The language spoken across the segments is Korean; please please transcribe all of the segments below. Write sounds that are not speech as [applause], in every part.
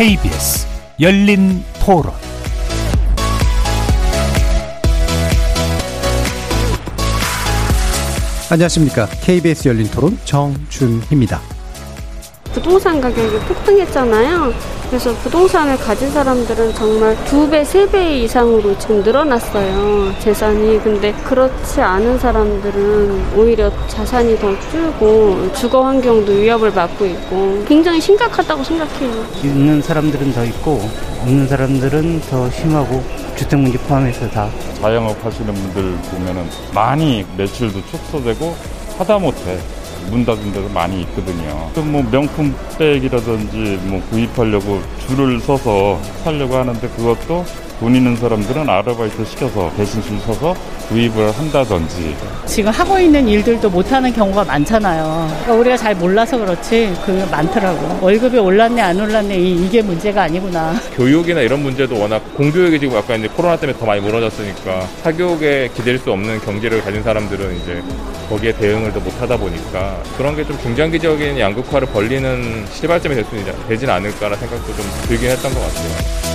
KBS 열린 토론 안녕하십니까. KBS 열린 토론 정준희입니다. 부동산 가격이 폭등했잖아요. 그래서 부동산을 가진 사람들은 정말 두 배, 세 배 이상으로 지금 늘어났어요. 재산이. 근데 그렇지 않은 사람들은 오히려 자산이 더 줄고 주거 환경도 위협을 받고 있고 굉장히 심각하다고 생각해요. 있는 사람들은 더 있고 없는 사람들은 더 심하고 주택 문제 포함해서 다 자영업 하시는 분들 보면은 많이 매출도 축소되고 하다못해 문 닫은 데도 많이 있거든요. 또뭐 명품 백이라든지 뭐 구입하려고 줄을 서서 살려고 하는데 그것도 돈 있는 사람들은 아르바이트 시켜서 대신 줄 서서 구입을 한다든지 지금 하고 있는 일들도 못하는 경우가 많잖아요. 그러니까 우리가 잘 몰라서 그렇지 그 많더라고. 월급이 올랐네 안 올랐네 이, 이게 문제가 아니구나. [laughs] 교육이나 이런 문제도 워낙 공교육이 지금 약간 이제 코로나 때문에 더 많이 무너졌으니까 사교육에 기댈 수 없는 경제를 가진 사람들은 이제 거기에 대응을 더 못하다 보니까 그런 게 좀 중장기적인 양극화를 벌리는 시발점이 될 수 되진 않을까라는 생각도 좀 들긴 했던 것 같아요.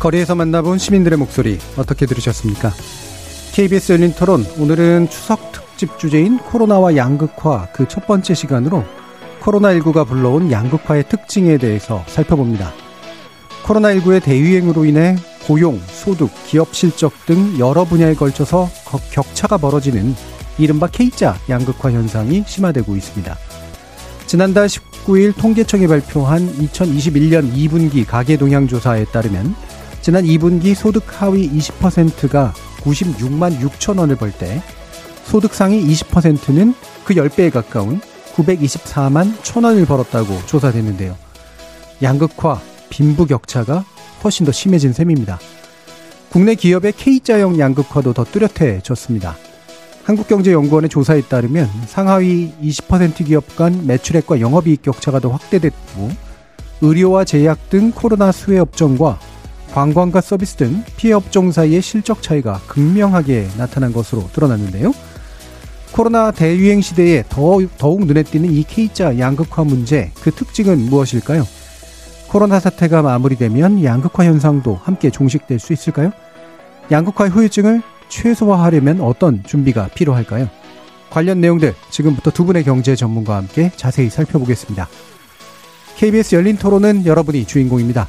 거리에서 만나본 시민들의 목소리 어떻게 들으셨습니까? KBS 열린 토론 오늘은 추석 특집 주제인 코로나와 양극화 그 첫 번째 시간으로 코로나19가 불러온 양극화의 특징에 대해서 살펴봅니다. 코로나19의 대유행으로 인해 고용, 소득, 기업 실적 등 여러 분야에 걸쳐서 격차가 벌어지는 이른바 K자 양극화 현상이 심화되고 있습니다. 지난달 19일 통계청이 발표한 2021년 2분기 가계 동향 조사에 따르면 지난 2분기 소득 하위 20%가 96만 6천 원을 벌 때 소득 상위 20%는 그 10배에 가까운 924만 천 원을 벌었다고 조사됐는데요. 양극화, 빈부격차가 훨씬 더 심해진 셈입니다. 국내 기업의 K자형 양극화도 더 뚜렷해졌습니다. 한국경제연구원의 조사에 따르면 상하위 20% 기업 간 매출액과 영업이익 격차가 더 확대됐고 의료와 제약 등 코로나 수혜 업종과 관광과 서비스 등 피해 업종 사이의 실적 차이가 극명하게 나타난 것으로 드러났는데요. 코로나 대유행 시대에 더욱, 더욱 눈에 띄는 이 K자 양극화 문제, 그 특징은 무엇일까요? 코로나 사태가 마무리되면 양극화 현상도 함께 종식될 수 있을까요? 양극화의 후유증을 최소화하려면 어떤 준비가 필요할까요? 관련 내용들 지금부터 두 분의 경제 전문가와 함께 자세히 살펴보겠습니다. KBS 열린 토론은 여러분이 주인공입니다.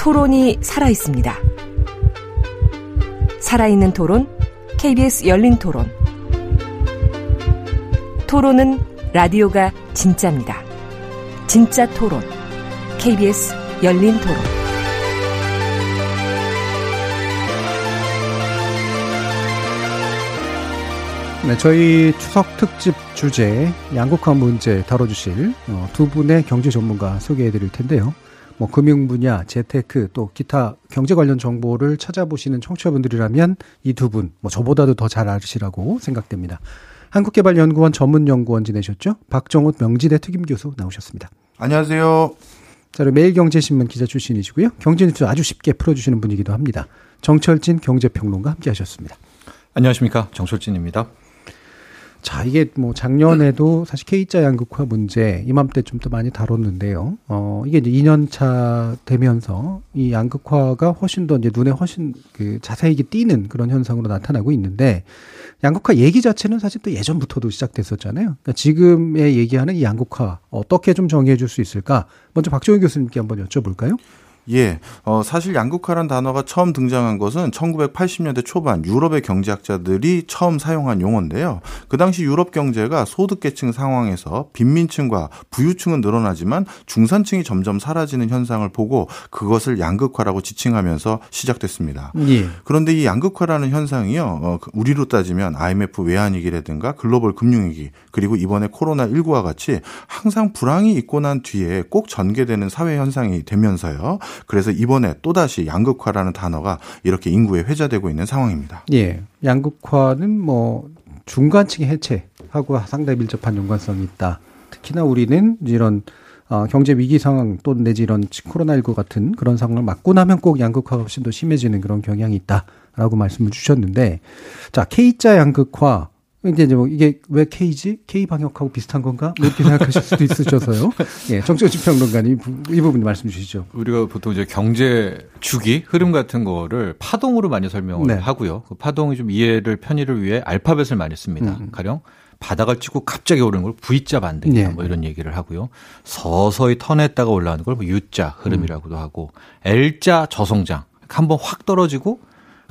토론이 살아 있습니다. 살아있는 토론, KBS 열린 토론. 토론은 라디오가 진짜입니다. 진짜 토론, KBS 열린 토론. 네, 저희 추석 특집 주제 양극화 문제 다뤄주실 어, 두 분의 경제 전문가 소개해드릴 텐데요. 뭐 금융 분야, 재테크 또 기타 경제 관련 정보를 찾아보시는 청취자분들이라면 이 두 분 뭐 저보다도 더 잘 아시라고 생각됩니다. 한국개발연구원 전문연구원 지내셨죠? 박정훈 명지대 특임 교수 나오셨습니다. 안녕하세요. 자, 그리고 매일경제신문 기자 출신이시고요. 경제뉴스 아주 쉽게 풀어주시는 분이기도 합니다. 정철진 경제평론가 함께하셨습니다. 안녕하십니까 정철진입니다. 자, 이게 뭐 작년에도 사실 K자 양극화 문제 이맘때 좀 더 많이 다뤘는데요. 어, 이게 이제 2년차 되면서 이 양극화가 훨씬 더 이제 눈에 훨씬 그 자세히 띄는 그런 현상으로 나타나고 있는데 양극화 얘기 자체는 사실 또 예전부터도 시작됐었잖아요. 그러니까 지금의 얘기하는 이 양극화 어떻게 좀 정리해 줄 수 있을까? 먼저 박종희 교수님께 한번 여쭤볼까요? 예, 어, 사실 양극화란 단어가 처음 등장한 것은 1980년대 초반 유럽의 경제학자들이 처음 사용한 용어인데요. 그 당시 유럽 경제가 소득계층 상황에서 빈민층과 부유층은 늘어나지만 중산층이 점점 사라지는 현상을 보고 그것을 양극화라고 지칭하면서 시작됐습니다. 예. 그런데 이 양극화라는 현상이요, 어, 그 우리로 따지면 IMF 외환위기라든가 글로벌 금융위기 그리고 이번에 코로나 19와 같이 항상 불황이 있고 난 뒤에 꼭 전개되는 사회 현상이 되면서요. 그래서 이번에 또다시 양극화라는 단어가 이렇게 인구에 회자되고 있는 상황입니다. 예. 양극화는 뭐 중간층의 해체하고 상당히 밀접한 연관성이 있다. 특히나 우리는 이런 어, 경제 위기 상황 또는 내지 이런 코로나19 같은 그런 상황을 맞고 나면 꼭 양극화가 훨씬 더 심해지는 그런 경향이 있다라고 말씀을 주셨는데 자 K자 양극화 이제 뭐 이게 왜 K지? K 방역하고 비슷한 건가? 뭐 이렇게 생각하실 수도 있으셔서요. [laughs] 예, 정치적 평론가님 이 부분 말씀 주시죠. 우리가 보통 이제 경제 주기 흐름 같은 거를 파동으로 많이 설명을 네. 하고요. 그 파동이 좀 이해를 편의를 위해 알파벳을 많이 씁니다. 음. 가령 바닥을 치고 갑자기 오르는 걸 V자 반등이다 네. 뭐 이런 얘기를 하고요. 서서히 턴했다가 올라오는 걸 뭐 U자 흐름이라고도 하고 L자 저성장 한 번 확 떨어지고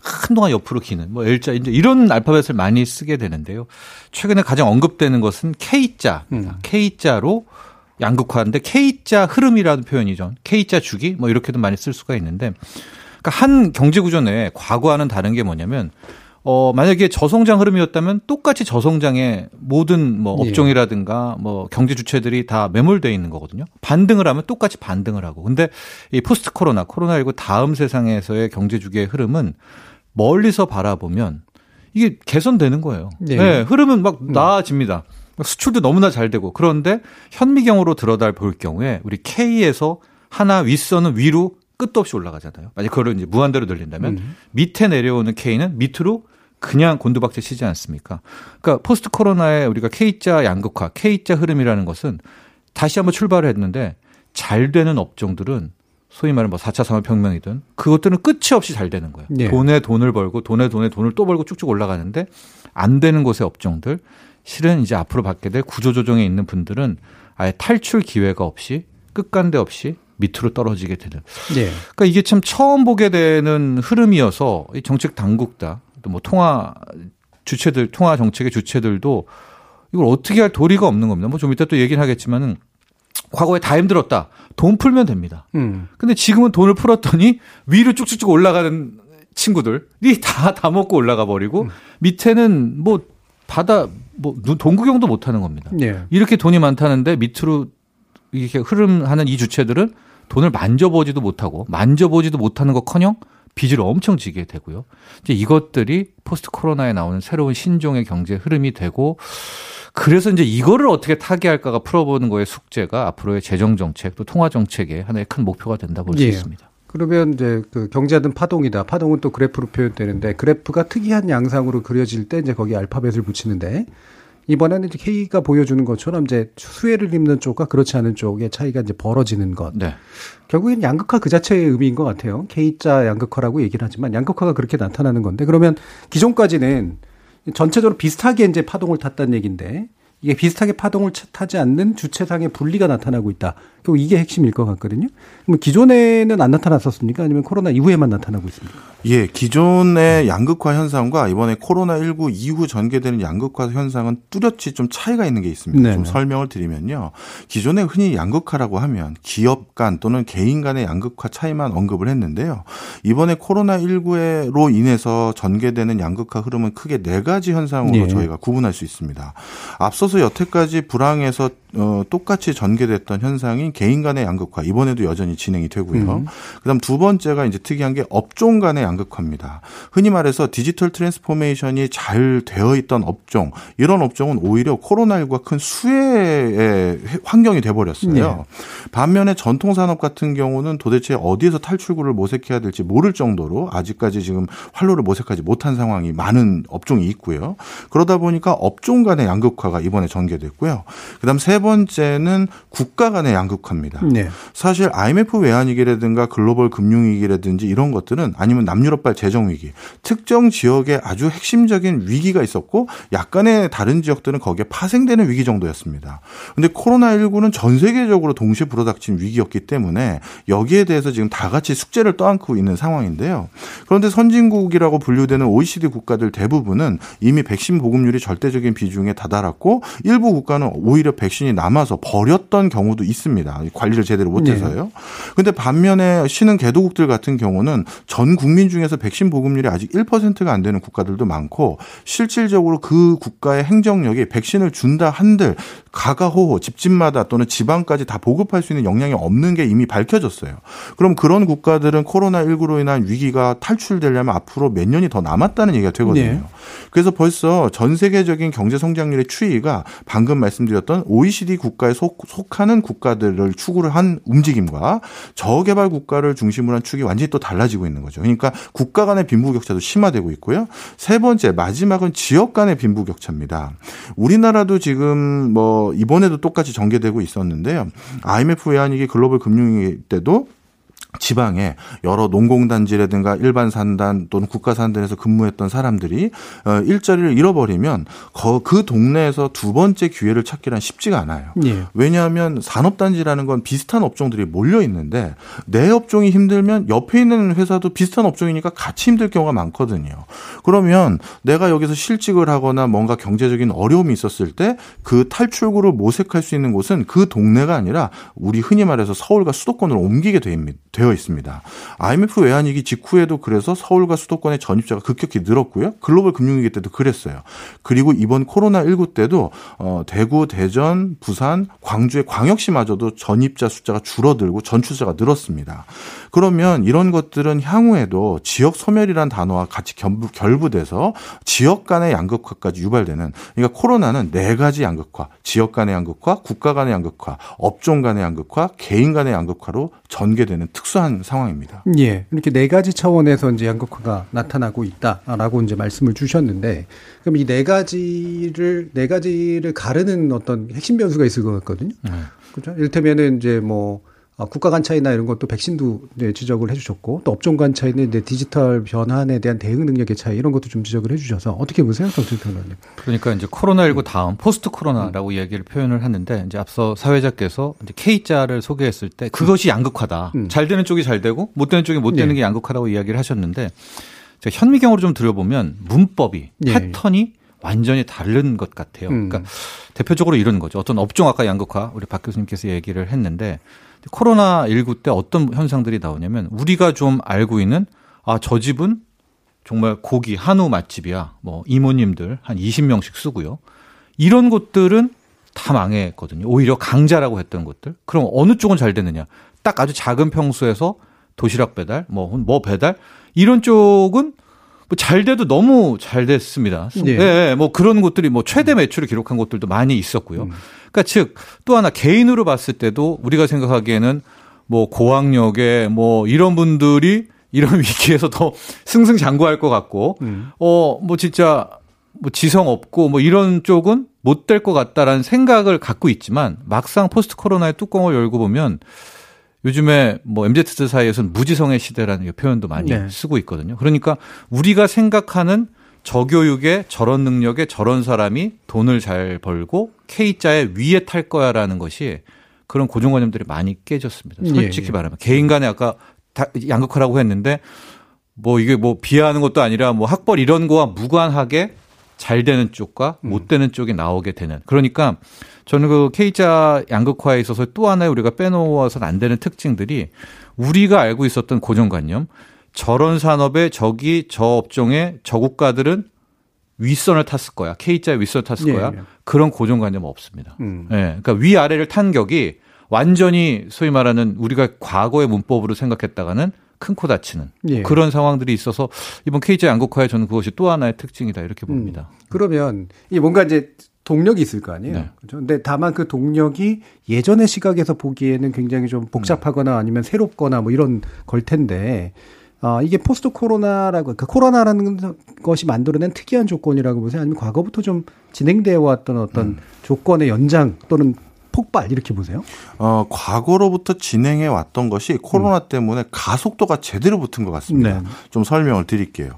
한동안 옆으로 기는 뭐 L자 이제 이런 알파벳을 많이 쓰게 되는데요. 최근에 가장 언급되는 것은 K자, 음. K자로 양극화인데 K자 흐름이라는 표현이죠. K자 주기 뭐 이렇게도 많이 쓸 수가 있는데 그러니까 한 경제 구조 내에 과거와는 다른 게 뭐냐면 어, 만약에 저성장 흐름이었다면 똑같이 저성장의 모든 뭐 예. 업종이라든가 뭐 경제 주체들이 다 매몰돼 있는 거거든요. 반등을 하면 똑같이 반등을 하고. 근데 이 포스트 코로나, 코로나19 다음 세상에서의 경제 주기의 흐름은 멀리서 바라보면 이게 개선되는 거예요. 네. 네 흐름은 막 음. 나아집니다. 수출도 너무나 잘 되고 그런데 현미경으로 들여다 볼 경우에 우리 K에서 하나 윗선은 위로 끝도 없이 올라가잖아요. 만약 그거를 이제 무한대로 늘린다면 음. 밑에 내려오는 K는 밑으로 그냥 곤두박질 치지 않습니까? 그러니까 포스트 코로나에 우리가 K자 양극화, K자 흐름이라는 것은 다시 한번 출발을 했는데 잘 되는 업종들은 소위 말하는 뭐 4차 산업혁명이든 그것들은 끝이 없이 잘 되는 거예요. 네. 돈에 돈을 벌고 돈에 돈에 돈을 또 벌고 쭉쭉 올라가는데 안 되는 곳의 업종들 실은 이제 앞으로 받게 될 구조조정에 있는 분들은 아예 탈출 기회가 없이 끝간데 없이 밑으로 떨어지게 되는. 네. 그러니까 이게 참 처음 보게 되는 흐름이어서 이 정책 당국다 또 뭐 통화 주체들 통화 정책의 주체들도 이걸 어떻게 할 도리가 없는 겁니다. 뭐 좀 이따 또 얘기는 하겠지만은 과거에 다 힘들었다. 돈 풀면 됩니다. 음. 근데 지금은 돈을 풀었더니 위로 쭉쭉쭉 올라가는 친구들이 다, 다 먹고 올라가 버리고 음. 밑에는 뭐 바다, 뭐, 돈 구경도 못 하는 겁니다. 네. 이렇게 돈이 많다는데 밑으로 이렇게 흐름하는 이 주체들은 돈을 만져보지도 못하고 만져보지도 못하는 것 커녕 빚을 엄청 지게 되고요. 이제 이것들이 포스트 코로나에 나오는 새로운 신종의 경제 흐름이 되고 그래서 이제 이거를 어떻게 타개할까가 풀어보는 거의 숙제가 앞으로의 재정 정책 또 통화 정책의 하나의 큰 목표가 된다 볼수 예. 있습니다. 그러면 이제 그 경제하든 파동이다. 파동은 또 그래프로 표현되는데 그래프가 특이한 양상으로 그려질 때 이제 거기 알파벳을 붙이는데 이번에는 이제 K가 보여주는 것처럼 이제 수혜를 입는 쪽과 그렇지 않은 쪽의 차이가 이제 벌어지는 것. 네. 결국엔 양극화 그 자체의 의미인 것 같아요. K자 양극화라고 얘기를 하지만 양극화가 그렇게 나타나는 건데 그러면 기존까지는 전체적으로 비슷하게 이제 파동을 탔다는 얘기인데 이게 비슷하게 파동을 타지 않는 주체상의 분리가 나타나고 있다. 결국 이게 핵심일 것 같거든요. 그럼 기존에는 안 나타났었습니까? 아니면 코로나 이후에만 나타나고 있습니까? 예, 기존의 양극화 현상과 이번에 코로나 19 이후 전개되는 양극화 현상은 뚜렷이 좀 차이가 있는 게 있습니다. 네네. 좀 설명을 드리면요. 기존에 흔히 양극화라고 하면 기업 간 또는 개인 간의 양극화 차이만 언급을 했는데요. 이번에 코로나 19로 인해서 전개되는 양극화 흐름은 크게 네 가지 현상으로 네. 저희가 구분할 수 있습니다. 앞서서 여태까지 불황에서 어, 똑같이 전개됐던 현상이 개인 간의 양극화 이번에도 여전히 진행이 되고요. 음. 그다음 두 번째가 이제 특이한 게 업종 간의 양극화입니다. 흔히 말해서 digital transformation이 잘 되어 있던 업종 이런 업종은 오히려 코로나19가 큰 수혜의 환경이 돼 버렸어요. 네. 반면에 전통 산업 같은 경우는 도대체 어디에서 탈출구를 모색해야 될지 모를 정도로 아직까지 지금 활로를 모색하지 못한 상황이 많은 업종이 있고요. 그러다 보니까 업종 간의 양극화가 이번에 전개됐고요. 그다음 세 번째는 국가 간의 양극화 양극화입니다. 네. 사실 IMF 외환위기라든가 글로벌 금융위기라든지 이런 것들은 아니면 남유럽발 재정위기 특정 지역에 아주 핵심적인 위기가 있었고 약간의 다른 지역들은 거기에 파생되는 위기 정도였습니다. 근데 코로나19는 전 세계적으로 동시에 불어닥친 위기였기 때문에 여기에 대해서 지금 다 같이 숙제를 떠안고 있는 상황인데요. 그런데 선진국이라고 분류되는 OECD 국가들 대부분은 이미 백신 보급률이 절대적인 비중에 다다랐고 일부 국가는 오히려 백신이 남아서 버렸던 경우도 있습니다. 관리를 제대로 못해서요. 네. 근데 반면에 신흥 개도국들 같은 경우는 전 국민 중에서 백신 보급률이 아직 1%가 안 되는 국가들도 많고 실질적으로 그 국가의 행정력이 백신을 준다 한들 가가호호 집집마다 또는 지방까지 다 보급할 수 있는 역량이 없는 게 이미 밝혀졌어요. 그럼 그런 국가들은 코로나19로 인한 위기가 탈출되려면 앞으로 몇 년이 더 남았다는 얘기가 되거든요. 네. 그래서 벌써 전 세계적인 경제 성장률의 추이가 방금 말씀드렸던 OECD 국가에 속, 속하는 국가들 을 축으로 한 움직임과 저개발 국가를 중심으로 한 축이 완전히 또 달라지고 있는 거죠. 그러니까 국가 간의 빈부격차도 심화되고 있고요. 세 번째 마지막은 지역 간의 빈부격차입니다. 우리나라도 지금 뭐 이번에도 똑같이 전개되고 있었는데요. IMF 외환위기 글로벌 금융위기 때도 지방에 여러 농공단지라든가 일반 산단 또는 국가 산단에서 근무했던 사람들이 어, 일자리를 잃어버리면 그 동네에서 두 번째 기회를 찾기란 쉽지가 않아요. 예. 왜냐하면 산업단지라는 건 비슷한 업종들이 몰려 있는데 내 업종이 힘들면 옆에 있는 회사도 비슷한 업종이니까 같이 힘들 경우가 많거든요. 그러면 내가 여기서 실직을 하거나 뭔가 경제적인 어려움이 있었을 때 그 탈출구를 모색할 수 있는 곳은 그 동네가 아니라 우리 흔히 말해서 서울과 수도권으로 옮기게 됩니다. 되어 있습니다. IMF 외환위기 직후에도 그래서 서울과 수도권의 전입자가 급격히 늘었고요. 글로벌 금융위기 때도 그랬어요. 그리고 이번 코로나19 때도 어, 대구, 대전, 부산, 광주의 광역시마저도 전입자 숫자가 줄어들고 전출자가 늘었습니다. 그러면 이런 것들은 향후에도 지역 소멸이란 단어와 같이 결부, 돼서 지역 간의 양극화까지 유발되는 그러니까 코로나는 네 가지 양극화, 지역 간의 양극화, 국가 간의 양극화, 업종 간의 양극화, 개인 간의 양극화로 전개되는 특수 한 상황입니다. 예. 이렇게 네 가지 차원에서 이제 양극화가 나타나고 있다라고 이제 말씀을 주셨는데 그럼 이 네 가지를 네 가지를 가르는 어떤 핵심 변수가 있을 것 같거든요. 네. 그렇죠? 이를테면은 이제 뭐 어, 국가 간 차이나 이런 것도 백신도 네, 지적을 해주셨고 또 업종 간 차이는 이제 디지털 변환에 대한 대응 능력의 차이 이런 것도 좀 지적을 해주셔서 어떻게 보세요, 정철 변호님? 그러니까 이제 코로나19 다음 포스트 코로나라고 음. 얘기를 표현을 하는데 이제 앞서 사회자께서 이제 K자를 소개했을 때 그것이 양극화다. 음. 잘 되는 쪽이 잘 되고 못 되는 쪽이 못 되는 예. 게 양극화라고 이야기를 하셨는데 제가 현미경으로 좀 들여보면 문법이 예. 패턴이 완전히 다른 것 같아요. 음. 그러니까 대표적으로 이런 거죠. 어떤 업종 아까 양극화 우리 박 교수님께서 얘기를 했는데 코로나 19 때 어떤 현상들이 나오냐면 우리가 좀 알고 있는 아 저 집은 정말 고기 한우 맛집이야. 뭐 이모님들 한 20명씩 쓰고요. 이런 곳들은 다 망했거든요. 오히려 강자라고 했던 곳들. 그럼 어느 쪽은 잘 됐느냐? 딱 아주 작은 평수에서 도시락 배달, 뭐, 뭐 배달 이런 쪽은 뭐 잘 돼도 너무 잘 됐습니다. 네. 네. 뭐 그런 곳들이 뭐 최대 매출을 기록한 곳들도 많이 있었고요. 음. 그러니까 즉 또 하나 개인으로 봤을 때도 우리가 생각하기에는 뭐 고학력에 뭐 이런 분들이 이런 [laughs] 위기에서 더 승승장구할 것 같고 음. 어뭐 진짜 뭐 지성 없고 뭐 이런 쪽은 못 될 것 같다라는 생각을 갖고 있지만 막상 포스트 코로나의 뚜껑을 열고 보면 요즘에 뭐 MZ들 사이에서는 무지성의 시대라는 표현도 많이 네. 쓰고 있거든요. 그러니까 우리가 생각하는 저교육에 저런 능력에 저런 사람이 돈을 잘 벌고 K자의 위에 탈 거야라는 것이 그런 고정관념들이 많이 깨졌습니다. 예, 솔직히 예, 예. 말하면 개인 간에 아까 양극화라고 했는데 뭐 이게 뭐 비하하는 것도 아니라 뭐 학벌 이런 거와 무관하게 잘 되는 쪽과 음. 못 되는 쪽이 나오게 되는. 그러니까 저는 그 K자 양극화에 있어서 또 하나의 우리가 빼놓아서는 안 되는 특징들이 우리가 알고 있었던 고정관념, 저런 산업에 저기 저 업종에 저 국가들은 윗선을 탔을 거야. K자의 윗선을 탔을 예, 거야. 예. 그런 고정관념 없습니다. 음. 예. 그러니까 위아래를 탄 격이 완전히 소위 말하는 우리가 과거의 문법으로 생각했다가는 큰 코 다치는 예. 그런 상황들이 있어서 이번 K자 양극화에 저는 그것이 또 하나의 특징이다 이렇게 봅니다. 음. 그러면 이 뭔가 이제 동력이 있을 거 아니에요. 네. 그렇죠? 근데 다만 그 동력이 예전의 시각에서 보기에는 굉장히 좀 복잡하거나 아니면 새롭거나 뭐 이런 걸 텐데 어, 이게 포스트 코로나라고, 그 코로나라는 것이 만들어낸 특이한 조건이라고 보세요? 아니면 과거부터 좀 진행되어 왔던 어떤 음. 조건의 연장 또는 폭발 이렇게 보세요? 어, 과거로부터 진행해 왔던 것이 코로나 음. 때문에 가속도가 제대로 붙은 것 같습니다. 네. 좀 설명을 드릴게요.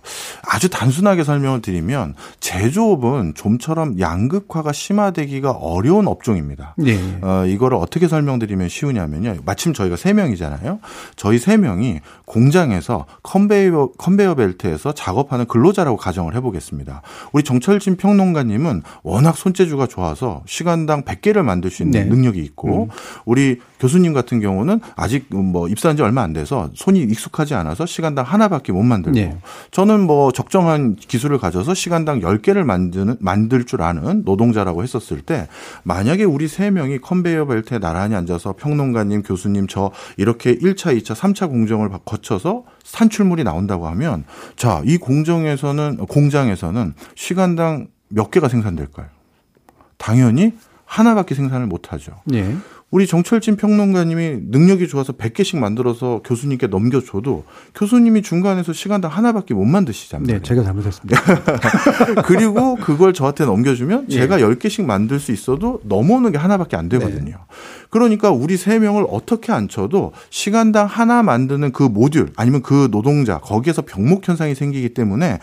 아주 단순하게 설명을 드리면 제조업은 좀처럼 양극화가 심화되기가 어려운 업종입니다. 네. 어, 이거를 어떻게 설명드리면 쉬우냐면요. 마침 저희가 세 명이잖아요. 저희 세 명이 공장에서 컨베이어 컨베이어 벨트에서 작업하는 근로자라고 가정을 해보겠습니다. 우리 정철진 평론가님은 워낙 손재주가 좋아서 시간당 100개를 만들 수 있는 네. 능력이 있고 음. 우리 교수님 같은 경우는 아직 뭐 입사한 지 얼마 안 돼서 손이 익숙하지 않아서 시간당 하나밖에 못 만들고 네. 저는 뭐 적정한 기술을 가져서 시간당 10개를 만드는 만들 줄 아는 노동자라고 했었을 때 만약에 우리 세 명이 컨베이어 벨트에 나란히 앉아서 평론가님, 교수님 저 이렇게 1차, 2차, 3차 공정을 거쳐서 산출물이 나온다고 하면 자, 이 공정에서는 공장에서는 시간당 몇 개가 생산될까요? 당연히 하나밖에 생산을 못 하죠. 네. 우리 정철진 평론가님이 능력이 좋아서 100개씩 만들어서 교수님께 넘겨줘도 교수님이 중간에서 시간당 하나밖에 못 만드시잖아요. 네, 제가 잘못했습니다. [laughs] 그리고 그걸 저한테 넘겨주면 예. 제가 10개씩 만들 수 있어도 넘어오는 게 하나밖에 안 되거든요. 네. 그러니까 우리 세 명을 어떻게 앉혀도 시간당 하나 만드는 그 모듈 아니면 그 노동자 거기에서 병목 현상이 생기기 때문에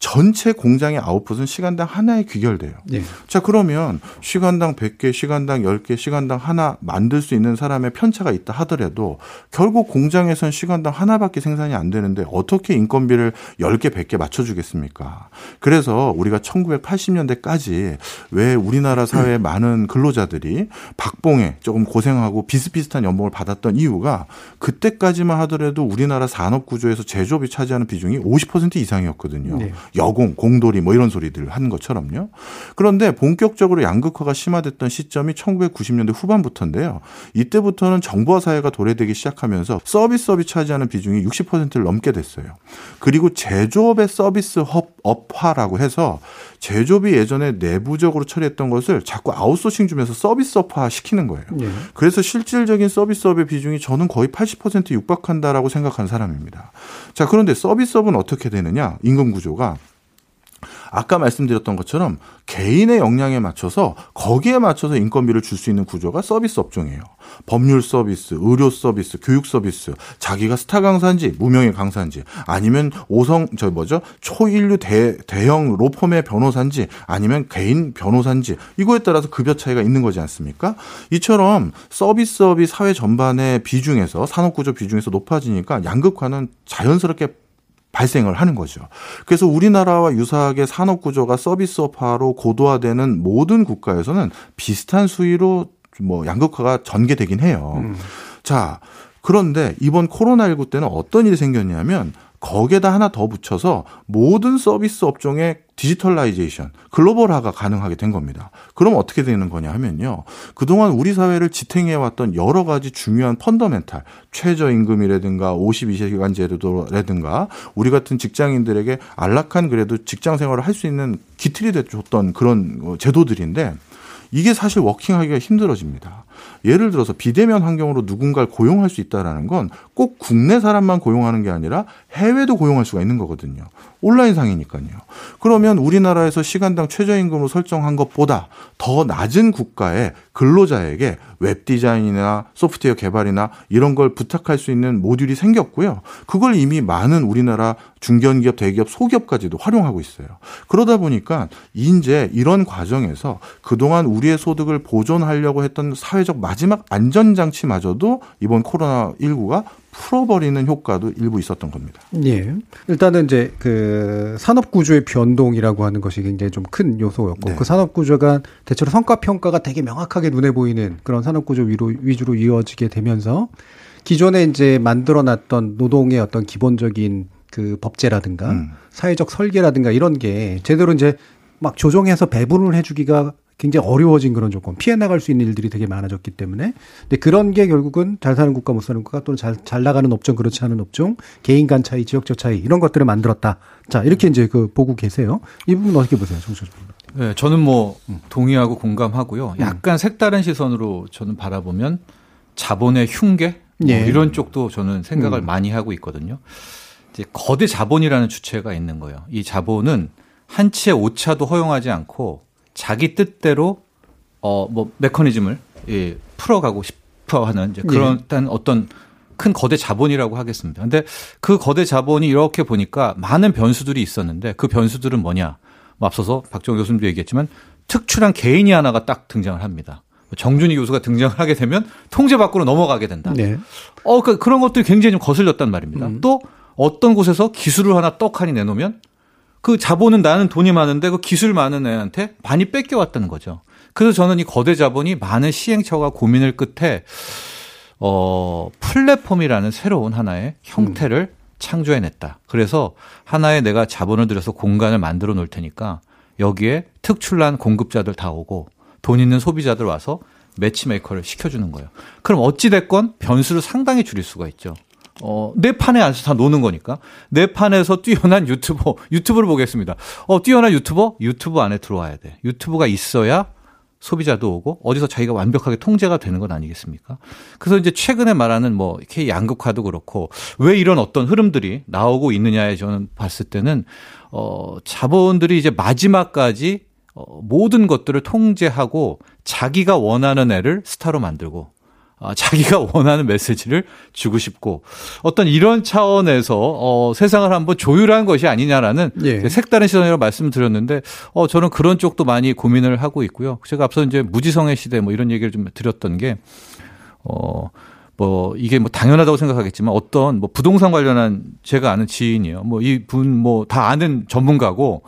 전체 공장의 아웃풋은 시간당 하나에 귀결돼요. 네. 자, 그러면 시간당 100개, 시간당 10개, 시간당 하나 만들 수 있는 사람의 편차가 있다 하더라도 결국 공장에선 시간당 하나밖에 생산이 안 되는데 어떻게 인건비를 10개, 100개 맞춰주겠습니까? 그래서 우리가 1980년대까지 왜 우리나라 사회의 음. 많은 근로자들이 박봉에 조금 고생하고 비슷비슷한 연봉을 받았던 이유가 그때까지만 하더라도 우리나라 산업 구조에서 제조업이 차지하는 비중이 50% 이상이었거든요. 네. 여공, 공돌이 뭐 이런 소리들 하는 것처럼요. 그런데 본격적으로 양극화가 심화됐던 시점이 1990년대 후반부터인데요. 이때부터는 정보화 사회가 도래되기 시작하면서 서비스업이 차지하는 비중이 60%를 넘게 됐어요. 그리고 제조업의 서비스 업 화라고 해서 제조업이 예전에 내부적으로 처리했던 것을 자꾸 아웃소싱 주면서 서비스업화 시키는 거예요. 네. 그래서 실질적인 서비스업의 비중이 저는 거의 80% 육박한다라고 생각하는 사람입니다. 자, 그런데 서비스업은 어떻게 되느냐? 임금 구조가 아까 말씀드렸던 것처럼 개인의 역량에 맞춰서 거기에 맞춰서 인건비를 줄 수 있는 구조가 서비스 업종이에요. 법률 서비스, 의료 서비스, 교육 서비스, 자기가 스타 강사인지 무명의 강사인지 아니면 오성 저 뭐죠 초인류 대, 대형 로펌의 변호사인지 아니면 개인 변호사인지 이거에 따라서 급여 차이가 있는 거지 않습니까? 이처럼 서비스업이 사회 전반의 비중에서 산업 구조 비중에서 높아지니까 양극화는 자연스럽게 발생을 하는 거죠. 그래서 우리나라와 유사하게 산업 구조가 서비스업화로 고도화되는 모든 국가에서는 비슷한 수위로 뭐 양극화가 전개되긴 해요. 음. 자, 그런데 이번 코로나19 때는 어떤 일이 생겼냐면 거기에다 하나 더 붙여서 모든 서비스 업종의 digitalization, 글로벌화가 가능하게 된 겁니다. 그럼 어떻게 되는 거냐 하면요. 그동안 우리 사회를 지탱해왔던 여러 가지 중요한 fundamental, 최저임금이라든가 52시간 제도라든가 우리 같은 직장인들에게 안락한 그래도 직장 생활을 할 수 있는 기틀이 돼줬던 그런 제도들인데 이게 사실 working하기가 힘들어집니다. 예를 들어서 비대면 환경으로 누군가를 고용할 수 있다라는 건 꼭 국내 사람만 고용하는 게 아니라 해외도 고용할 수가 있는 거거든요. 온라인상이니까요. 그러면 우리나라에서 시간당 최저임금으로 설정한 것보다 더 낮은 국가의 근로자에게 웹 디자인이나 소프트웨어 개발이나 이런 걸 부탁할 수 있는 모듈이 생겼고요. 그걸 이미 많은 우리나라 중견기업, 대기업, 소기업까지도 활용하고 있어요. 그러다 보니까 이제 이런 과정에서 그동안 우리의 소득을 보존하려고 했던 사회적 마지막 안전장치마저도 이번 코로나19가 풀어버리는 효과도 일부 있었던 겁니다. 예. 일단은 이제 그 산업 구조의 변동이라고 하는 것이 굉장히 좀 큰 요소였고 네. 그 산업 구조가 대체로 성과 평가가 되게 명확하게 눈에 보이는 그런 산업 구조 위로 위주로 이어지게 되면서 기존에 이제 만들어 놨던 노동의 어떤 기본적인 그 법제라든가 음. 사회적 설계라든가 이런 게 제대로 이제 막 조정해서 배분을 해주기가 굉장히 어려워진 그런 조건, 피해 나갈 수 있는 일들이 되게 많아졌기 때문에, 근데 그런 게 결국은 잘 사는 국가 못 사는 국가 또는 잘, 잘 나가는 업종 그렇지 않은 업종, 개인 간 차이, 지역적 차이 이런 것들을 만들었다. 자 이렇게 이제 그 보고 계세요. 이 부분 어떻게 보세요, 정철 네, 저는 뭐 동의하고 공감하고요. 약간 음. 색다른 시선으로 저는 바라보면 자본의 흉계 뭐 예. 이런 쪽도 저는 생각을 음. 많이 하고 있거든요. 이제 거대 자본이라는 주체가 있는 거예요. 이 자본은 한 치의 오차도 허용하지 않고 자기 뜻대로 어 뭐 메커니즘을 예, 풀어가고 싶어 하는 이제 그런 예. 어떤 큰 거대 자본이라고 하겠습니다. 근데 그 거대 자본이 이렇게 보니까 많은 변수들이 있었는데 그 변수들은 뭐냐? 뭐 앞서서 박정호 교수님도 얘기했지만 특출한 개인이 하나가 딱 등장을 합니다. 정준희 교수가 등장을 하게 되면 통제 밖으로 넘어가게 된다. 네. 어, 그, 그런 것들이 굉장히 좀 거슬렸단 말입니다. 음. 또 어떤 곳에서 기술을 하나 떡하니 내놓으면 그 자본은 나는 돈이 많은데 그 기술 많은 애한테 많이 뺏겨왔다는 거죠. 그래서 저는 이 거대 자본이 많은 시행처가 고민을 끝에 어, 플랫폼이라는 새로운 하나의 형태를 음. 창조해냈다. 그래서 하나의 내가 자본을 들여서 공간을 만들어 놓을 테니까 여기에 특출난 공급자들 다 오고 돈 있는 소비자들 와서 매치메이커를 시켜주는 거예요. 그럼 어찌됐건 변수를 상당히 줄일 수가 있죠. 어, 내 판에 안서 다 노는 거니까. 내 판에서 뛰어난 유튜버, [laughs] 유튜브를 보겠습니다. 어, 뛰어난 유튜버? 유튜브 안에 들어와야 돼. 유튜브가 있어야 소비자도 오고 어디서 자기가 완벽하게 통제가 되는 건 아니겠습니까? 그래서 이제 최근에 말하는 뭐 K 양극화도 그렇고 왜 이런 어떤 흐름들이 나오고 있느냐에 저는 봤을 때는 어 자본들이 이제 마지막까지 어, 모든 것들을 통제하고 자기가 원하는 애를 스타로 만들고 아, 자기가 [laughs] 원하는 메시지를 주고 싶고 어떤 이런 차원에서 어, 세상을 한번 조율한 것이 아니냐라는 예. 색다른 시선으로 말씀을 드렸는데 어, 저는 그런 쪽도 많이 고민을 하고 있고요. 제가 앞서 이제 무지성의 시대 뭐 이런 얘기를 좀 드렸던 게 어, 뭐 이게 뭐 당연하다고 생각하겠지만 어떤 뭐 부동산 관련한 제가 아는 지인이요. 뭐 이분 뭐 다 아는 전문가고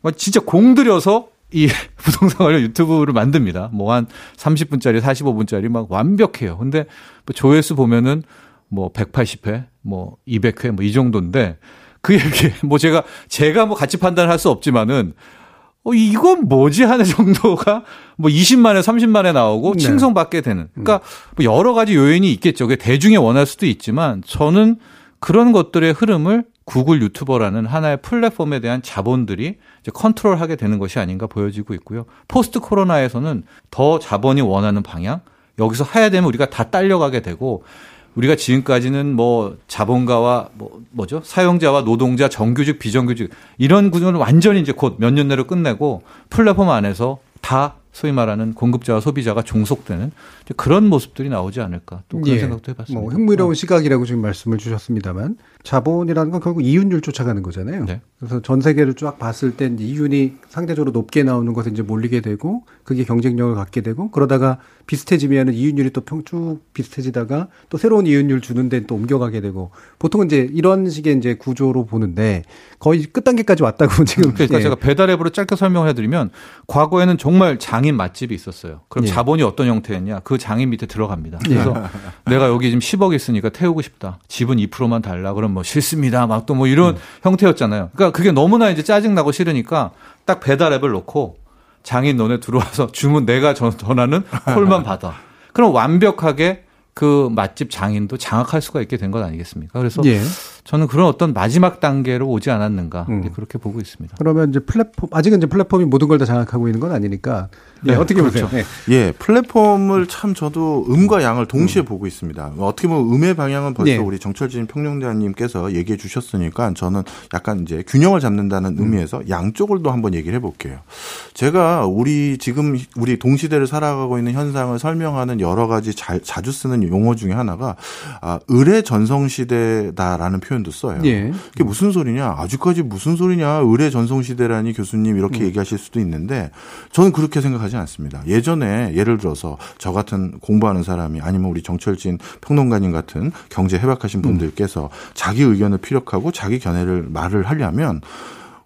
뭐 진짜 공들여서 이 [laughs] 부동산 관련 유튜브를 만듭니다. 뭐 한 30분짜리, 45분짜리 막 완벽해요. 근데 뭐 조회수 보면은 뭐 180회, 뭐 200회 뭐 이 정도인데 그 얘기 [laughs] 뭐 제가 제가 뭐 같이 판단할 수 없지만은 어 이건 뭐지 하는 정도가 뭐 20만에 30만에 나오고 네. 칭송받게 되는. 그러니까 뭐 여러 가지 요인이 있겠죠. 그게 대중에 원할 수도 있지만 저는 그런 것들의 흐름을 구글 유튜버라는 하나의 플랫폼에 대한 자본들이 이제 컨트롤하게 되는 것이 아닌가 보여지고 있고요. 포스트 코로나에서는 더 자본이 원하는 방향 여기서 해야 되면 우리가 다 딸려가게 되고 우리가 지금까지는 뭐 자본가와 뭐 뭐죠 사용자와 노동자 정규직 비정규직 이런 구조는 완전히 이제 곧 몇 년 내로 끝내고 플랫폼 안에서 다 소위 말하는 공급자와 소비자가 종속되는 그런 모습들이 나오지 않을까 또 그런 예. 생각도 해봤습니다. 뭐 흥미로운 어. 시각이라고 지금 말씀을 주셨습니다만 자본이라는 건 결국 이윤율 쫓아가는 거잖아요. 네. 그래서 전 세계를 쫙 봤을 땐 이윤이 상대적으로 높게 나오는 것에 이제 몰리게 되고 그게 경쟁력을 갖게 되고 그러다가 비슷해지면은 이윤율이 또 평쭉 비슷해지다가 또 새로운 이윤율 주는 데는 또 옮겨가게 되고 보통은 이제 이런 식의 이제 구조로 보는데 거의 끝단계까지 왔다고 [laughs] 지금 그러니까 예. 제가 배달 앱으로 짧게 설명해 드리면 과거에는 정말 장인 맛집이 있었어요. 그럼 예. 자본이 어떤 형태였냐? 그 장인 밑에 들어갑니다. 그래서 예. 내가 여기 지금 10억 있으니까 태우고 싶다. 집은 2%만 달라. 그럼 뭐 싫습니다. 막 또 뭐 이런 음. 형태였잖아요. 그러니까 그게 너무나 이제 짜증나고 싫으니까 딱 배달 앱을 놓고 장인 너네 들어와서 주문 내가 전하는 콜만 [laughs] 받아. 그럼 완벽하게 그 맛집 장인도 장악할 수가 있게 된 것 아니겠습니까? 그래서 예. 저는 그런 어떤 마지막 단계로 오지 않았는가 음. 그렇게 보고 있습니다. 그러면 이제 플랫폼 아직은 이제 플랫폼이 모든 걸 다 장악하고 있는 건 아니니까 네, 네, 어떻게 그렇죠. 보세요? 네. 예, 플랫폼을 참 저도 음과 양을 동시에 음. 보고 있습니다. 어떻게 보면 음의 방향은 벌써 네. 우리 정철진 평론가님께서 얘기해 주셨으니까 저는 약간 이제 균형을 잡는다는 음. 의미에서 양쪽을 또 한번 얘기를 해볼게요. 제가 우리 지금 우리 동시대를 살아가고 있는 현상을 설명하는 여러 가지 자, 자주 쓰는 용어 중에 하나가 아, 의뢰 전성 시대다라는 표현 도 써요. 예. 그게 무슨 소리냐? 아직까지 무슨 소리냐? 의뢰 전성시대라니 교수님 이렇게 음. 얘기하실 수도 있는데 저는 그렇게 생각하지 않습니다. 예전에 예를 들어서 저 같은 공부하는 사람이 아니면 우리 정철진 평론가님 같은 경제 해박하신 분들께서 음. 자기 의견을 피력하고 자기 견해를 말을 하려면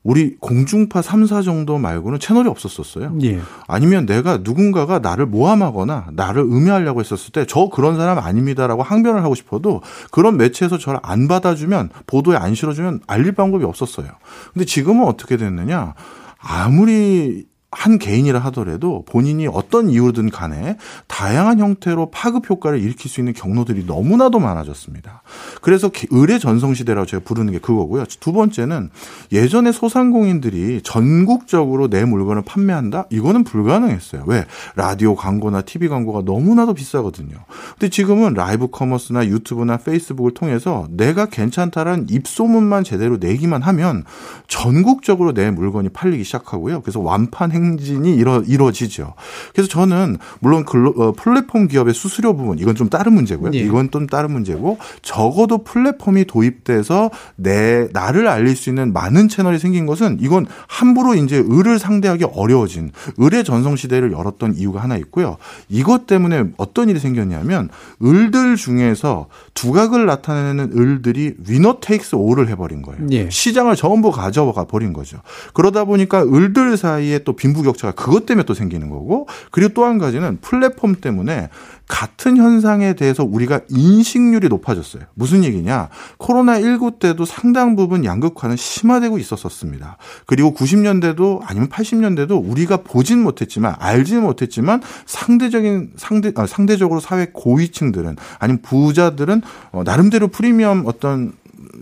우리 공중파 3사 정도 말고는 채널이 없었었어요. 예. 아니면 내가 누군가가 나를 모함하거나 나를 음해하려고 했었을 때 저 그런 사람 아닙니다라고 항변을 하고 싶어도 그런 매체에서 저를 안 받아주면 보도에 안 실어주면 알릴 방법이 없었어요. 근데 지금은 어떻게 됐느냐? 아무리 한 개인이라 하더라도 본인이 어떤 이유든 간에 다양한 형태로 파급 효과를 일으킬 수 있는 경로들이 너무나도 많아졌습니다. 그래서 을의 전성 시대라고 제가 부르는 게 그거고요. 두 번째는 예전에 소상공인들이 전국적으로 내 물건을 판매한다? 이거는 불가능했어요. 왜? 라디오 광고나 TV 광고가 너무나도 비싸거든요. 근데 지금은 live commerce나 유튜브나 페이스북을 통해서 내가 괜찮다라는 입소문만 제대로 내기만 하면 전국적으로 내 물건이 팔리기 시작하고요. 그래서 완판 행 행진이 이뤄, 이루어지죠. 그래서 저는 물론 글로, 어, 플랫폼 기업의 수수료 부분 이건 좀 다른 문제고요. 예. 이건 좀 다른 문제고 적어도 플랫폼이 도입돼서 내 나를 알릴 수 있는 많은 채널이 생긴 것은 이건 함부로 이제 을을 상대하기 어려워진 을의 전성 시대를 열었던 이유가 하나 있고요. 이것 때문에 어떤 일이 생겼냐면 을들 중에서 두각을 나타내는 을들이 위너 테이크스 오를 해버린 거예요. 예. 시장을 전부 가져가 버린 거죠. 그러다 보니까 을들 사이에 또 빈 부격차가 그것 때문에 또 생기는 거고 그리고 또 한 가지는 플랫폼 때문에 같은 현상에 대해서 우리가 인식률이 높아졌어요. 무슨 얘기냐? 코로나19 때도 상당 부분 양극화는 심화되고 있었었습니다. 그리고 90년대도 아니면 80년대도 우리가 보진 못했지만 알지는 못했지만 상대적인 상대 아, 상대적으로 사회 고위층들은 아니면 부자들은 어, 나름대로 프리미엄 어떤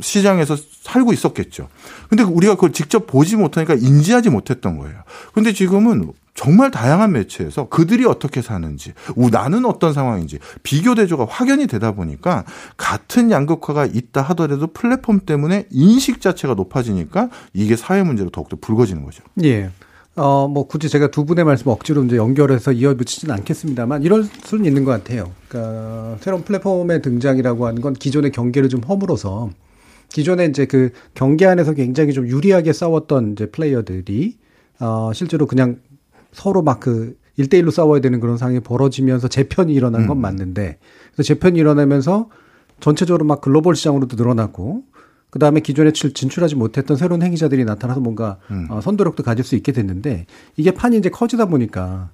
시장에서 살고 있었겠죠. 근데 우리가 그걸 직접 보지 못하니까 인지하지 못했던 거예요. 근데 지금은 정말 다양한 매체에서 그들이 어떻게 사는지, 나는 어떤 상황인지 비교 대조가 확연히 되다 보니까 같은 양극화가 있다 하더라도 플랫폼 때문에 인식 자체가 높아지니까 이게 사회 문제로 더욱더 불거지는 거죠. 예. 어, 뭐 굳이 제가 두 분의 말씀 억지로 이제 연결해서 이어붙이지는 않겠습니다만 이럴 수는 있는 것 같아요. 그러니까 새로운 플랫폼의 등장이라고 하는 건 기존의 경계를 좀 허물어서 기존에 이제 그 경계 안에서 굉장히 좀 유리하게 싸웠던 이제 플레이어들이 어 실제로 그냥 서로 막그 1대1로 싸워야 되는 그런 상황이 벌어지면서 재편이 일어난 건 음. 맞는데 그래서 재편이 일어나면서 전체적으로 막 글로벌 시장으로도 늘어났고 그 다음에 기존에 진출하지 못했던 새로운 행위자들이 나타나서 뭔가 음. 어, 선도력도 가질 수 있게 됐는데 이게 판이 이제 커지다 보니까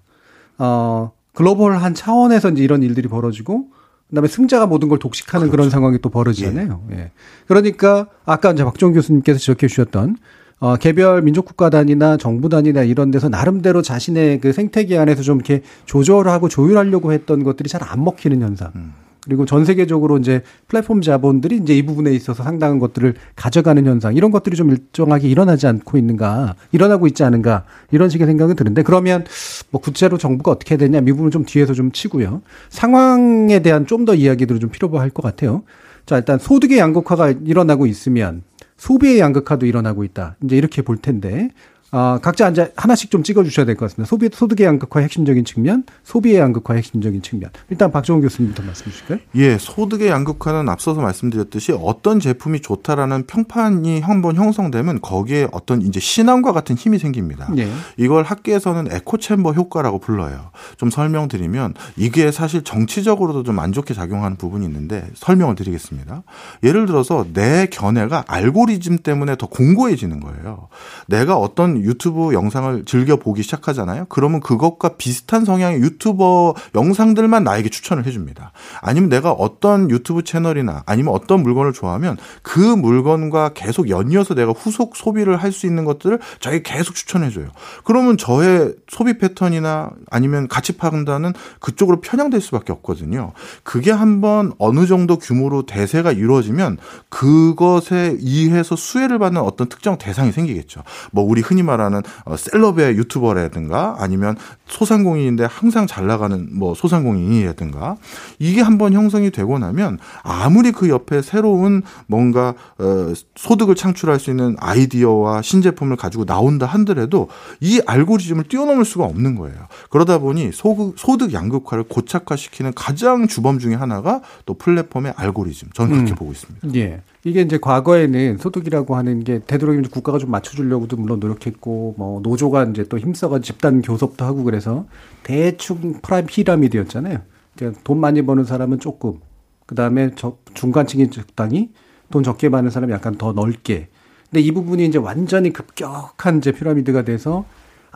어 글로벌한 차원에서 이제 이런 일들이 벌어지고 그다음에 승자가 모든 걸 독식하는 그렇죠. 그런 상황이 또 벌어지잖아요. 예. 예. 그러니까 아까 이제 박종 교수님께서 지적해 주셨던 어, 개별 민족국가 단위나 정부 단위나 이런 데서 나름대로 자신의 그 생태계 안에서 좀 이렇게 조절하고 조율하려고 했던 것들이 잘 안 먹히는 현상. 음. 그리고 전 세계적으로 이제 플랫폼 자본들이 이제 이 부분에 있어서 상당한 것들을 가져가는 현상 이런 것들이 좀 일정하게 일어나지 않고 있는가 일어나고 있지 않은가 이런 식의 생각은 드는데 그러면 뭐 구체로 정부가 어떻게 해야 되냐 미부분 좀 뒤에서 좀 치고요 상황에 대한 좀 더 이야기들을 좀 필요할 것 같아요. 자 일단 소득의 양극화가 일어나고 있으면 소비의 양극화도 일어나고 있다. 이제 이렇게 볼 텐데 어, 각자 이제 하나씩 좀 찍어주셔야 될 것 같습니다. 소비 소득의 양극화의 핵심적인 측면, 소비의 양극화의 핵심적인 측면. 일단 박정훈 교수님부터 말씀해 주실까요? 예, 소득의 양극화는 앞서서 말씀드렸듯이 어떤 제품이 좋다라는 평판이 한번 형성되면 거기에 어떤 이제 신앙과 같은 힘이 생깁니다. 예. 이걸 학계에서는 에코챔버 효과라고 불러요. 좀 설명드리면 이게 사실 정치적으로도 좀 안 좋게 작용하는 부분이 있는데 설명을 드리겠습니다. 예를 들어서 내 견해가 알고리즘 때문에 더 공고해지는 거예요. 내가 어떤 유튜브 영상을 즐겨 보기 시작하잖아요. 그러면 그것과 비슷한 성향의 유튜버 영상들만 나에게 추천을 해줍니다. 아니면 내가 어떤 유튜브 채널이나 아니면 어떤 물건을 좋아하면 그 물건과 계속 연이어서 내가 후속 소비를 할 수 있는 것들을 저에게 계속 추천해줘요. 그러면 저의 소비 패턴이나 아니면 가치 판단은 그쪽으로 편향될 수밖에 없거든요. 그게 한번 어느 정도 규모로 대세가 이루어지면 그것에 의해서 수혜를 받는 어떤 특정 대상이 생기겠죠. 뭐 우리 흔히 말 말하는 어, 셀럽의 유튜버라든가 아니면 소상공인인데 항상 잘 나가는 뭐 소상공인이라든가 이게 한번 형성이 되고 나면 아무리 그 옆에 새로운 뭔가 어, 소득을 창출할 수 있는 아이디어와 신제품을 가지고 나온다 한들에도 이 알고리즘을 뛰어넘을 수가 없는 거예요. 그러다 보니 소득, 소득 양극화를 고착화시키는 가장 주범 중의 하나가 또 플랫폼의 알고리즘. 저는 그렇게 음. 보고 있습니다. 예. 이게 이제 과거에는 소득이라고 하는 게 되도록이면 국가가 좀 맞춰주려고도 물론 노력했고 뭐 노조가 이제 또 힘써가 집단 교섭도 하고 그래서 대충 프라임 피라미드였잖아요. 그러니까 돈 많이 버는 사람은 조금 그 다음에 중간층이 적당히 돈 적게 받는 사람이 약간 더 넓게. 근데 이 부분이 이제 완전히 급격한 이제 피라미드가 돼서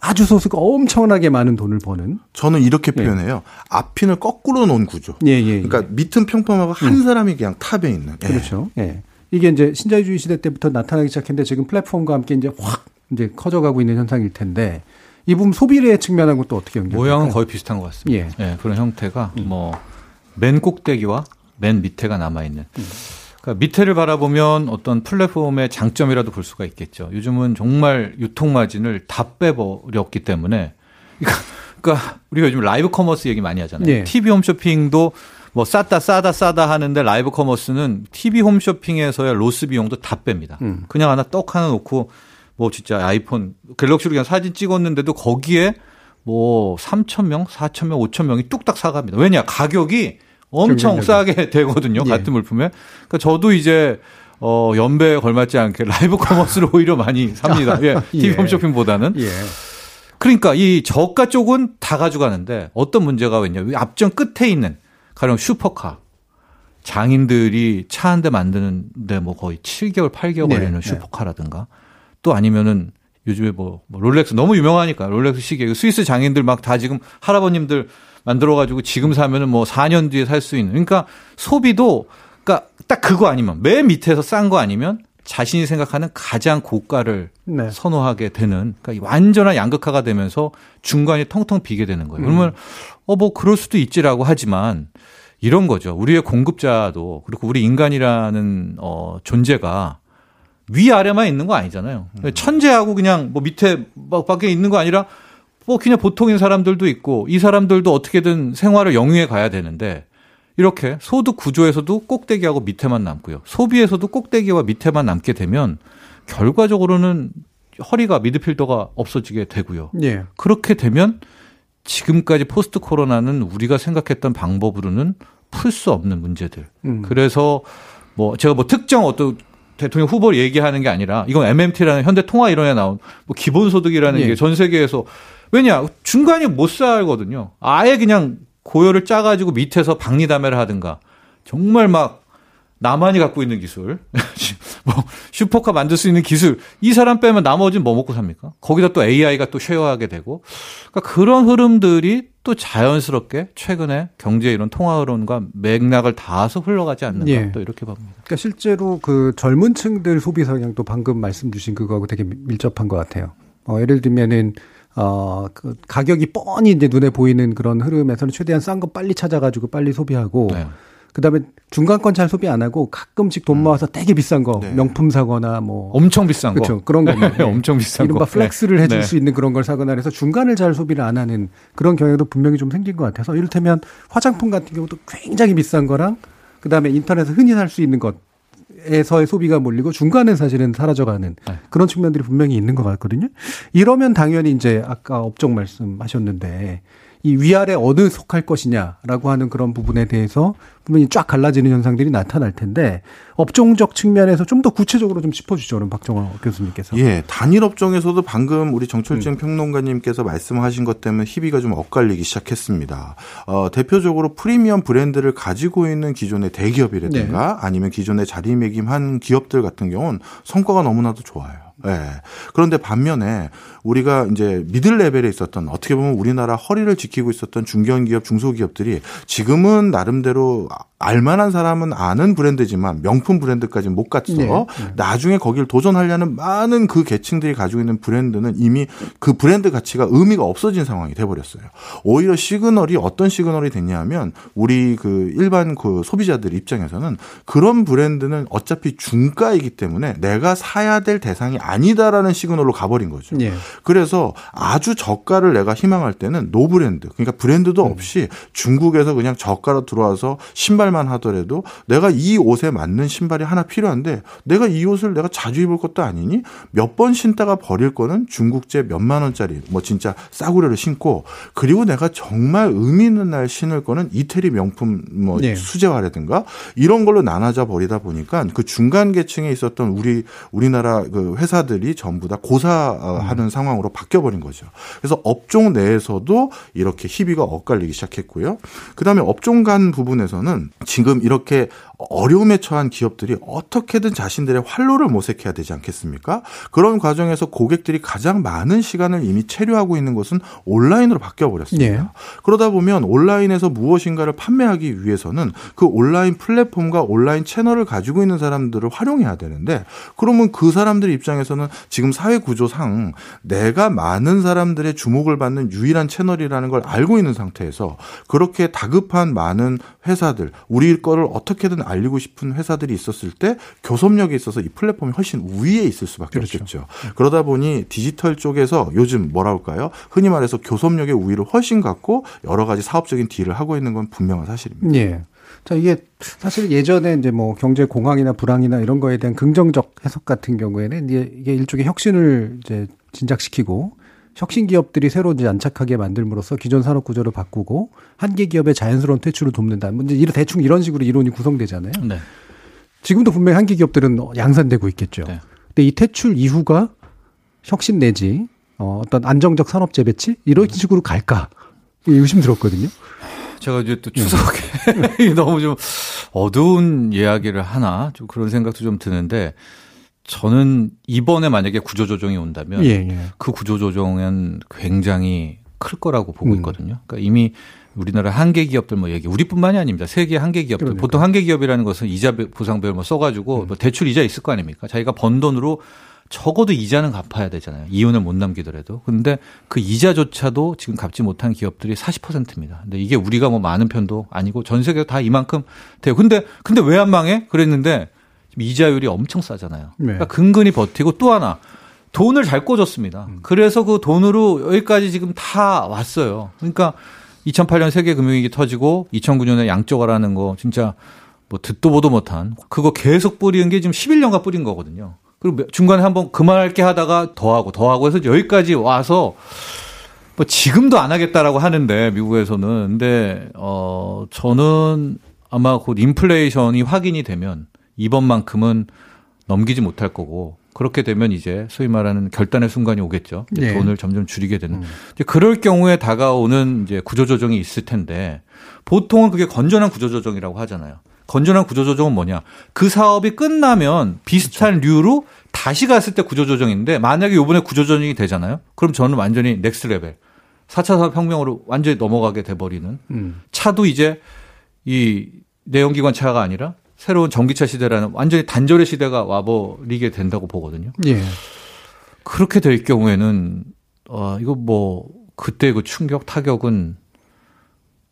아주 소수가 엄청나게 많은 돈을 버는. 저는 이렇게 예. 표현해요. 예. 압핀을 거꾸로 놓은 구조. 예, 예, 예. 그러니까 밑은 평평하고 한 음. 사람이 그냥 top에 있는. 예. 그렇죠. 예. 이게 이제 신자유주의 시대 때부터 나타나기 시작했는데 지금 플랫폼과 함께 이제 확 이제 커져가고 있는 현상일 텐데 이 부분 소비의 측면하고 또 어떻게 연결? 모양은 거의 비슷한 것 같습니다. 예. 예 그런 형태가 음. 뭐 맨 꼭대기와 맨 밑에가 남아 있는. 음. 그러니까 밑에를 바라보면 어떤 플랫폼의 장점이라도 볼 수가 있겠죠. 요즘은 정말 유통 마진을 다 빼버렸기 때문에 그러니까 우리가 요즘 live commerce 얘기 많이 하잖아요. 예. TV 홈쇼핑도 뭐 싸다 싸다 싸다 하는데 live commerce는 TV 홈쇼핑에서의 loss 비용도 다 뺍니다. 음. 그냥 하나 떡 하나 놓고 뭐 진짜 아이폰 갤럭시로 그냥 사진 찍었는데도 거기에 뭐 3천 명, 4천 명, 5천 명이 뚝딱 사갑니다. 왜냐 가격이 엄청 싸게 [laughs] 되거든요. 예. 같은 물품에. 그러니까 저도 이제 어 연배에 걸맞지 않게 [laughs] live commerce를 오히려 많이 삽니다. [laughs] 예. TV 예. 홈쇼핑보다는. 예. 그러니까 이 저가 쪽은 다 가져가는데 어떤 문제가 있냐. 압정 끝에 있는 가령 슈퍼카. 장인들이 차 한 대 만드는데 뭐 거의 7개월, 8개월 걸리는 네, 슈퍼카라든가. 또 아니면은 요즘에 뭐, 뭐 롤렉스 너무 유명하니까 롤렉스 시계. 스위스 장인들 막 다 지금 할아버님들 만들어 가지고 지금 사면은 뭐 4년 뒤에 살 수 있는. 그러니까 소비도 그러니까 딱 그거 아니면 맨 밑에서 싼 거 아니면 자신이 생각하는 가장 고가를 네. 선호하게 되는 그러니까 완전한 양극화가 되면서 중간이 텅텅 비게 되는 거예요. 그러면 음. 어뭐 그럴 수도 있지라고 하지만 이런 거죠. 우리의 공급자도 그리고 우리 인간이라는 어 존재가 위아래만 있는 거 아니잖아요. 음. 천재하고 그냥 뭐 밑에 밖에 있는 거 아니라 뭐 그냥 보통인 사람들도 있고 이 사람들도 어떻게든 생활을 영위해 가야 되는데 이렇게 소득 구조에서도 꼭대기하고 밑에만 남고요. 소비에서도 꼭대기와 밑에만 남게 되면 결과적으로는 허리가 미드필더가 없어지게 되고요. 예. 그렇게 되면 지금까지 post 코로나는 우리가 생각했던 방법으로는 풀 수 없는 문제들. 음. 그래서 뭐 제가 뭐 특정 어떤 대통령 후보를 얘기하는 게 아니라 이건 MMT라는 현대 통화 이론에 나온 뭐 기본소득이라는 예. 게전 세계에서 왜냐 중간이 못 살거든요. 아예 그냥 고열을 짜가지고 밑에서 박리담회를 하든가 정말 막 나만이 갖고 있는 기술, [laughs] 뭐 슈퍼카 만들 수 있는 기술 이 사람 빼면 나머지는 뭐 먹고 삽니까? 거기다 또 AI가 또 쉐어하게 되고 그러니까 그런 흐름들이 또 자연스럽게 최근에 경제 이런 통화 흐름과 맥락을 닿아서 흘러가지 않는가 예. 또 이렇게 봅니다. 그러니까 실제로 그 젊은 층들 소비 성향도 방금 말씀 주신 그거하고 되게 밀접한 것 같아요. 어, 예를 들면은 어, 그 가격이 뻔히 이제 눈에 보이는 그런 흐름에서는 최대한 싼 거 빨리 찾아가지고 빨리 소비하고 네. 그다음에 중간권 잘 소비 안 하고 가끔씩 돈 음. 모아서 되게 비싼 거 네. 명품 사거나 뭐 엄청 비싼 거 그렇죠 그런 거 네. [laughs] 엄청 비싼 이른바 거 flex를 네. 해줄 네. 수 있는 그런 걸 사거나 해서 중간을 잘 소비를 안 하는 그런 경향도 분명히 좀 생긴 것 같아서 이를테면 화장품 같은 경우도 굉장히 비싼 거랑 그다음에 인터넷에서 흔히 살 수 있는 것 에서의 소비가 몰리고 중간에 사실은 사라져가는 네. 그런 측면들이 분명히 있는 것 같거든요. 이러면 당연히 이제 아까 업종 말씀하셨는데 이 위아래 어느 속할 것이냐라고 하는 그런 부분에 대해서 분명히 쫙 갈라지는 현상들이 나타날 텐데 업종적 측면에서 좀 더 구체적으로 좀 짚어주죠, 그럼 박정호 교수님께서. 예, 단일 업종에서도 방금 우리 정철진 음. 평론가님께서 말씀하신 것 때문에 희비가 좀 엇갈리기 시작했습니다. 어, 대표적으로 프리미엄 브랜드를 가지고 있는 기존의 대기업이라든가 네. 아니면 기존의 자리매김한 기업들 같은 경우는 성과가 너무나도 좋아요. 예. 네. 그런데 반면에 우리가 이제 미들 레벨에 있었던 어떻게 보면 우리나라 허리를 지키고 있었던 중견기업, 중소기업들이 지금은 나름대로 알만한 사람은 아는 브랜드지만 명품 브랜드까지 못 갔어. 네. 네. 나중에 거기를 도전하려는 많은 그 계층들이 가지고 있는 브랜드는 이미 그 브랜드 가치가 의미가 없어진 상황이 돼버렸어요. 오히려 시그널이 어떤 시그널이 됐냐면 우리 그 일반 그 소비자들 입장에서는 그런 브랜드는 어차피 중가이기 때문에 내가 사야 될 대상이 아니다라는 시그널로 가버린 거죠. 네. 그래서 아주 저가를 내가 희망할 때는 no brand 그러니까 브랜드도 음. 없이 중국에서 그냥 저가로 들어와서 신발 만 하더라도 내가 이 옷에 맞는 신발이 하나 필요한데 내가 이 옷을 내가 자주 입을 것도 아니니 몇 번 신다가 버릴 거는 중국제 몇만 원짜리 뭐 진짜 싸구려를 신고 그리고 내가 정말 의미 있는 날 신을 거는 이태리 명품 뭐 네. 수제화라든가 이런 걸로 나눠져 버리다 보니까 그 중간 계층에 있었던 우리 우리나라 그 회사들이 전부 다 고사하는 음. 상황으로 바뀌어 버린 거죠. 그래서 업종 내에서도 이렇게 희비가 엇갈리기 시작했고요. 그 다음에 업종 간 부분에서는 지금 이렇게 어려움에 처한 기업들이 어떻게든 자신들의 활로를 모색해야 되지 않겠습니까? 그런 과정에서 고객들이 가장 많은 시간을 이미 체류하고 있는 것은 온라인으로 바뀌어 버렸습니다. 네. 그러다 보면 온라인에서 무엇인가를 판매하기 위해서는 그 온라인 플랫폼과 온라인 채널을 가지고 있는 사람들을 활용해야 되는데 그러면 그 사람들 입장에서는 지금 사회 구조상 내가 많은 사람들의 주목을 받는 유일한 채널이라는 걸 알고 있는 상태에서 그렇게 다급한 많은 회사들 우리 거를 어떻게든 알리고 싶은 회사들이 있었을 때 교섭력에 있어서 이 플랫폼이 훨씬 우위에 있을 수밖에 그렇죠. 없겠죠. 그러다 보니 디지털 쪽에서 요즘 뭐라 할까요? 흔히 말해서 교섭력의 우위를 훨씬 갖고 여러 가지 사업적인 딜을 하고 있는 건 분명한 사실입니다. 예. 자, 이게 사실 예전에 이제 뭐 경제 공황이나 불황이나 이런 거에 대한 긍정적 해석 같은 경우에는 이제 이게 일종의 혁신을 이제 진작시키고 혁신 기업들이 새로 이제 안착하게 만들므로써 기존 산업 구조를 바꾸고 한계 기업의 자연스러운 퇴출을 돕는다. 뭐 이제 대충 이런 식으로 이론이 구성되잖아요. 네. 지금도 분명히 한계 기업들은 양산되고 있겠죠. 네. 근데 이 퇴출 이후가 혁신 내지 어, 어떤 안정적 산업 재배치 이런 식으로 갈까 의심 들었거든요. 제가 이제 또 추석에 [laughs] 네. 너무 좀 어두운 이야기를 하나 좀 그런 생각도 좀 드는데 저는 이번에 만약에 구조조정이 온다면 예, 예. 그 구조조정은 굉장히 클 거라고 보고 음. 있거든요. 그러니까 이미 우리나라 한계 기업들 뭐 얘기, 우리뿐만이 아닙니다. 세계 한계 기업들. 그러니까. 보통 한계 기업이라는 것은 이자 보상별 뭐 써가지고 음. 뭐 대출 이자 있을 거 아닙니까? 자기가 번 돈으로 적어도 이자는 갚아야 되잖아요. 이윤을 못 남기더라도. 근데 그 이자조차도 지금 갚지 못한 기업들이 40%입니다. 근데 이게 우리가 뭐 많은 편도 아니고 전 세계가 다 이만큼 돼요. 근데 근데 왜 안 망해? 그랬는데 이자율이 엄청 싸잖아요. 네. 그러니까 근근히 버티고 또 하나 돈을 잘 꽂았습니다. 음. 그래서 그 돈으로 여기까지 지금 다 왔어요. 그러니까 2008년 세계 금융위기 터지고 2009년에 양적화라는 거 진짜 뭐 듣도 보도 못한 그거 계속 뿌리는 게 지금 11년간 뿌린 거거든요. 그리고 중간에 한번 그만할게 하다가 더하고 더하고 해서 여기까지 와서 뭐 지금도 안 하겠다라고 하는데 미국에서는 근데 어 저는 아마 곧 인플레이션이 확인이 되면 이번만큼은 넘기지 못할 거고 그렇게 되면 이제 소위 말하는 결단의 순간이 오겠죠. 네. 돈을 점점 줄이게 되는. 음. 그럴 경우에 다가오는 이제 구조조정이 있을 텐데 보통은 그게 건전한 구조조정이라고 하잖아요. 건전한 구조조정은 뭐냐? 그 사업이 끝나면 비슷한 그렇죠. 류로 다시 갔을 때 구조조정인데 만약에 요번에 구조조정이 되잖아요. 그럼 저는 완전히 next level. 4차 산업혁명으로 완전히 넘어가게 돼버리는 음. 차도 이제 이 내연기관 차가 아니라 새로운 전기차 시대라는 완전히 단절의 시대가 와버리게 된다고 보거든요. 예. 그렇게 될 경우에는 어 이거 뭐 그때 그 충격 타격은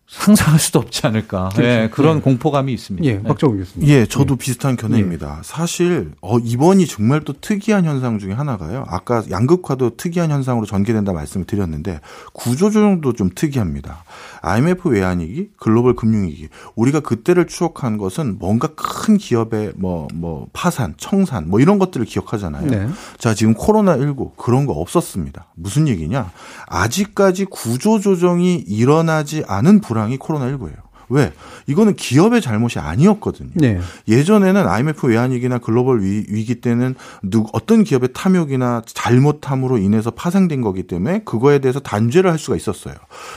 상상할 수도 없지 않을까. 그렇죠. 네, 그런 네. 공포감이 있습니다. 예, 박정우 교수님. 예, 저도 예. 비슷한 견해입니다. 예. 사실 어 이번이 정말 또 특이한 현상 중에 하나가요. 아까 양극화도 특이한 현상으로 전개된다 말씀을 드렸는데 구조조정도 좀 특이합니다. IMF 외환위기, 글로벌 금융위기. 우리가 그때를 추억한 것은 뭔가 큰 기업의 뭐, 뭐, 파산, 청산, 뭐 이런 것들을 기억하잖아요. 네. 자, 지금 코로나19 그런 거 없었습니다. 무슨 얘기냐? 아직까지 구조조정이 일어나지 않은 불황이 코로나19예요. 왜? 이거는 기업의 잘못이 아니었거든요. 네. 예전에는 IMF 외환위기나 글로벌 위, 기 때는 누, 어떤 기업의 탐욕이나 잘못함으로 인해서 파생된 거기 때문에 그거에 대해서 단죄를 할 수가 있었어요.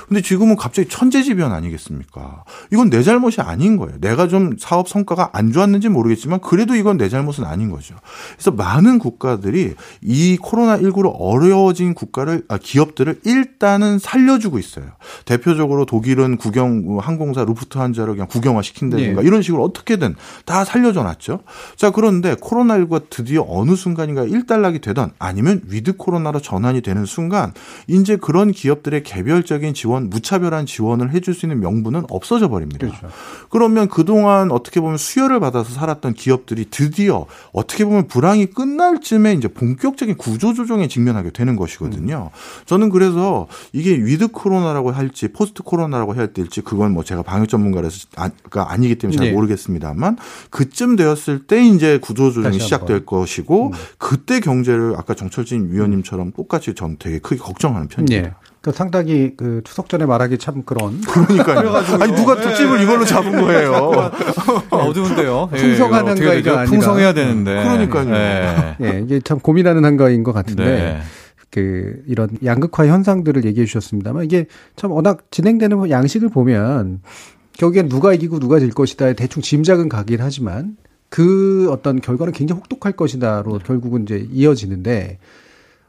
근데 지금은 갑자기 천재지변 아니겠습니까? 이건 내 잘못이 아닌 거예요. 내가 좀 사업 성과가 안 좋았는지 모르겠지만 그래도 이건 내 잘못은 아닌 거죠. 그래서 많은 국가들이 이 코로나19로 어려워진 국가를 아, 기업들을 일단은 살려주고 있어요. 대표적으로 독일은 국영 항공사 루프 루프트한자를 그냥 국영화 시킨다든가 네. 이런 식으로 어떻게든 다 살려줘 놨죠. 자, 그런데 코로나19가 드디어 어느 순간인가 일단락이 되던 아니면 with 코로나로 전환이 되는 순간 이제 그런 기업들의 개별적인 지원, 무차별한 지원을 해줄 수 있는 명분은 없어져 버립니다. 그렇죠. 그러면 그동안 어떻게 보면 수혈을 받아서 살았던 기업들이 드디어 어떻게 보면 불황이 끝날 쯤에 이제 본격적인 구조조정에 직면하게 되는 것이거든요. 음. 저는 그래서 이게 with 코로나라고 할지 post 코로나라고 해야 될지 그건 뭐 제가 방역 전문가라서 아, 니기 때문에 잘 네. 모르겠습니다만 그쯤 되었을 때 이제 구조조정이 시작될 것이고 음. 그때 경제를 아까 정철진 위원님처럼 똑같이 전 되게 크게 걱정하는 편입니다. 네. 그 상당히 그 추석 전에 말하기 참 그런. [laughs] 그러니까요. 아니 누가 특집을 네. 이걸로 잡은 거예요. [laughs] 어두운데요. 풍성한 예, 한가위가 아니라. 풍성해야 되는데. 그러니까요. 예. [laughs] 예, 이게 참 고민하는 한가위인 것 같은데. 네. 그 이런 양극화 현상들을 얘기해 주셨습니다만 이게 참 워낙 진행되는 양식을 보면 결국엔 누가 이기고 누가 질 것이다 대충 짐작은 가긴 하지만 그 어떤 결과는 굉장히 혹독할 것이다로 네. 결국은 이제 이어지는데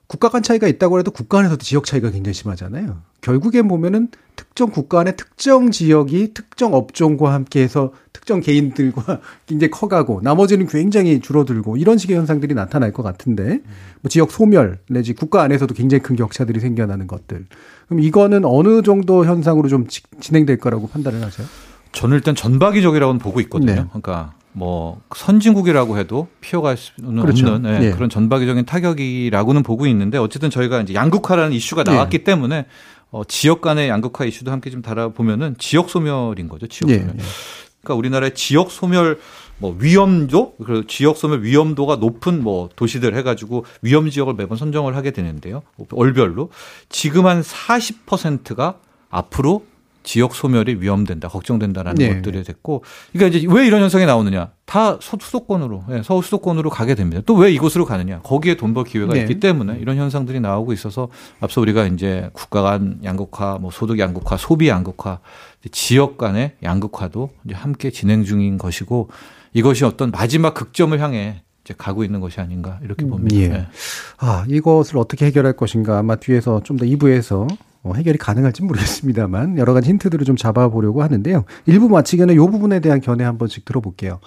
국가 간 차이가 있다고 해도 국가 안에서도 지역 차이가 굉장히 심하잖아요. 결국엔 보면은 특정 국가 안에 특정 지역이 특정 업종과 함께해서 특정 개인들과 [laughs] 굉장히 커가고 나머지는 굉장히 줄어들고 이런 식의 현상들이 나타날 것 같은데 뭐 지역 소멸 내지 국가 안에서도 굉장히 큰 격차들이 생겨나는 것들. 그럼 이거는 어느 정도 현상으로 좀 진행될 거라고 판단을 하세요? 저는 일단 전박이적이라고는 보고 있거든요. 네. 그러니까 뭐 선진국이라고 해도 피어갈 수는 그렇죠. 없는 네, 예. 그런 전박이적인 타격이라고는 보고 있는데 어쨌든 저희가 이제 양극화라는 이슈가 나왔기 예. 때문에 어, 지역 간의 양극화 이슈도 함께 좀 달아보면은 지역 소멸인 거죠. 지역 예, 소멸. 예. 그러니까 우리나라의 지역 소멸 뭐 위험도 그 지역 소멸 위험도가 높은 뭐 도시들 해가지고 위험 지역을 매번 선정을 하게 되는데요. 월별로 지금 한 40%가 앞으로 지역 소멸이 위험된다, 걱정된다라는 네. 것들이 됐고, 그러니까 이제 왜 이런 현상이 나오느냐? 다 수도권으로, 네, 서울 수도권으로 가게 됩니다. 또 왜 이곳으로 가느냐? 거기에 돈 벌 기회가 네. 있기 때문에 이런 현상들이 나오고 있어서 앞서 우리가 이제 국가 간 양극화, 뭐 소득 양극화, 소비 양극화, 지역 간의 양극화도 이제 함께 진행 중인 것이고 이것이 어떤 마지막 극점을 향해 이제 가고 있는 것이 아닌가 이렇게 음, 봅니다. 예. 네. 아 이것을 어떻게 해결할 것인가 아마 뒤에서 좀 더 2부에서 어, 해결이 가능할지 모르겠습니다만 여러 가지 힌트들을 좀 잡아보려고 하는데요. 일부 마치기 전에 이 부분에 대한 견해 한 번씩 들어볼게요.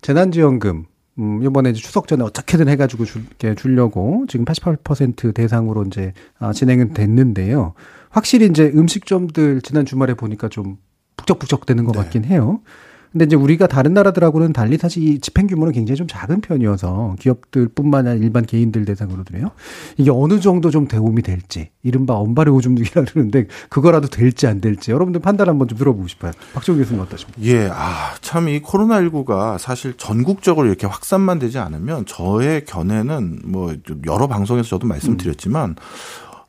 재난지원금 음, 이번에 이제 추석 전에 어떻게든 해가지고 줄게 주려고 지금 88% 대상으로 이제 아, 진행은 됐는데요. 확실히 이제 음식점들 지난 주말에 보니까 좀 북적북적 되는 것 네. 같긴 해요. 근데 이제 우리가 다른 나라들하고는 달리 사실 이 집행 규모는 굉장히 좀 작은 편이어서 기업들뿐만 아니라 일반 개인들 대상으로도요. 이게 어느 정도 좀 도움이 될지 이른바 엄발의 오줌누기라 그러는데 그거라도 될지 안 될지 여러분들 판단 한번 좀 들어보고 싶어요. 박정우 교수님 어떠십니까? 예, 아, 참 이 코로나 19가 사실 전국적으로 이렇게 확산만 되지 않으면 저의 견해는 뭐 여러 방송에서 저도 말씀드렸지만 음.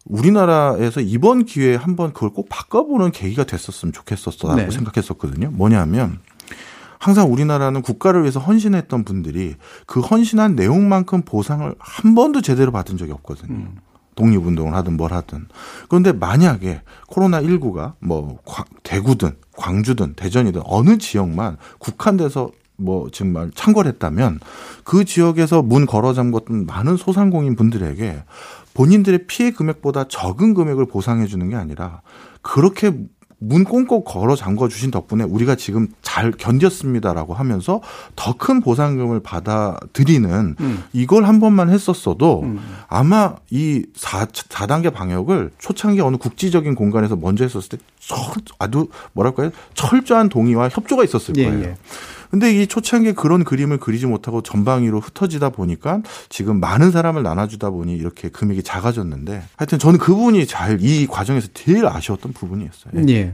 우리나라에서 이번 기회에 한번 그걸 꼭 바꿔보는 계기가 됐었으면 좋겠었다고 네. 생각했었거든요. 뭐냐면 항상 우리나라는 국가를 위해서 헌신했던 분들이 그 헌신한 내용만큼 보상을 한 번도 제대로 받은 적이 없거든요. 음. 독립운동을 하든 뭘 하든. 그런데 만약에 코로나19가 뭐 대구든 광주든 대전이든 어느 지역만 국한돼서 뭐 정말 창궐했다면 그 지역에서 문 걸어 잠궜던 많은 소상공인 분들에게 본인들의 피해 금액보다 적은 금액을 보상해 주는 게 아니라 그렇게 문 꽁꽁 걸어 잠궈 주신 덕분에 우리가 지금 잘 견뎠습니다라고 하면서 더 큰 보상금을 받아들이는 음. 이걸 한 번만 했었어도 음. 아마 이 4, 4단계 방역을 초창기 어느 국지적인 공간에서 먼저 했었을 때 아주 뭐랄까요 철저한 동의와 협조가 있었을 예, 거예요. 예, 예. 근데 이 초창기에 그런 그림을 그리지 못하고 전방위로 흩어지다 보니까 지금 많은 사람을 나눠주다 보니 이렇게 금액이 작아졌는데 하여튼 저는 그 부분이 잘 이 과정에서 제일 아쉬웠던 부분이었어요. 예.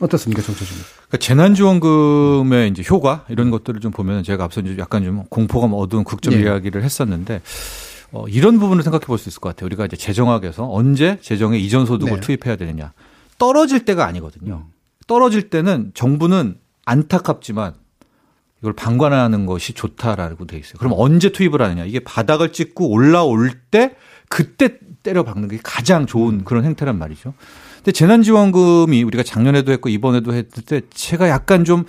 어떻습니까, 정철주님? 그러니까 재난지원금의 이제 효과 이런 것들을 좀 보면 제가 앞서 이제 약간 좀 공포감 어두운 극점 예. 이야기를 했었는데 어, 이런 부분을 생각해 볼 수 있을 것 같아요. 우리가 이제 재정학에서 언제 재정에 이전 소득을 네. 투입해야 되느냐. 떨어질 때가 아니거든요. 떨어질 때는 정부는 안타깝지만 이걸 방관하는 것이 좋다라고 돼 있어요. 그럼 언제 투입을 하느냐? 이게 바닥을 찍고 올라올 때 그때 때려 박는 게 가장 좋은 음. 그런 행태란 말이죠. 근데 재난지원금이 우리가 작년에도 했고 이번에도 했을 때 제가 약간 좀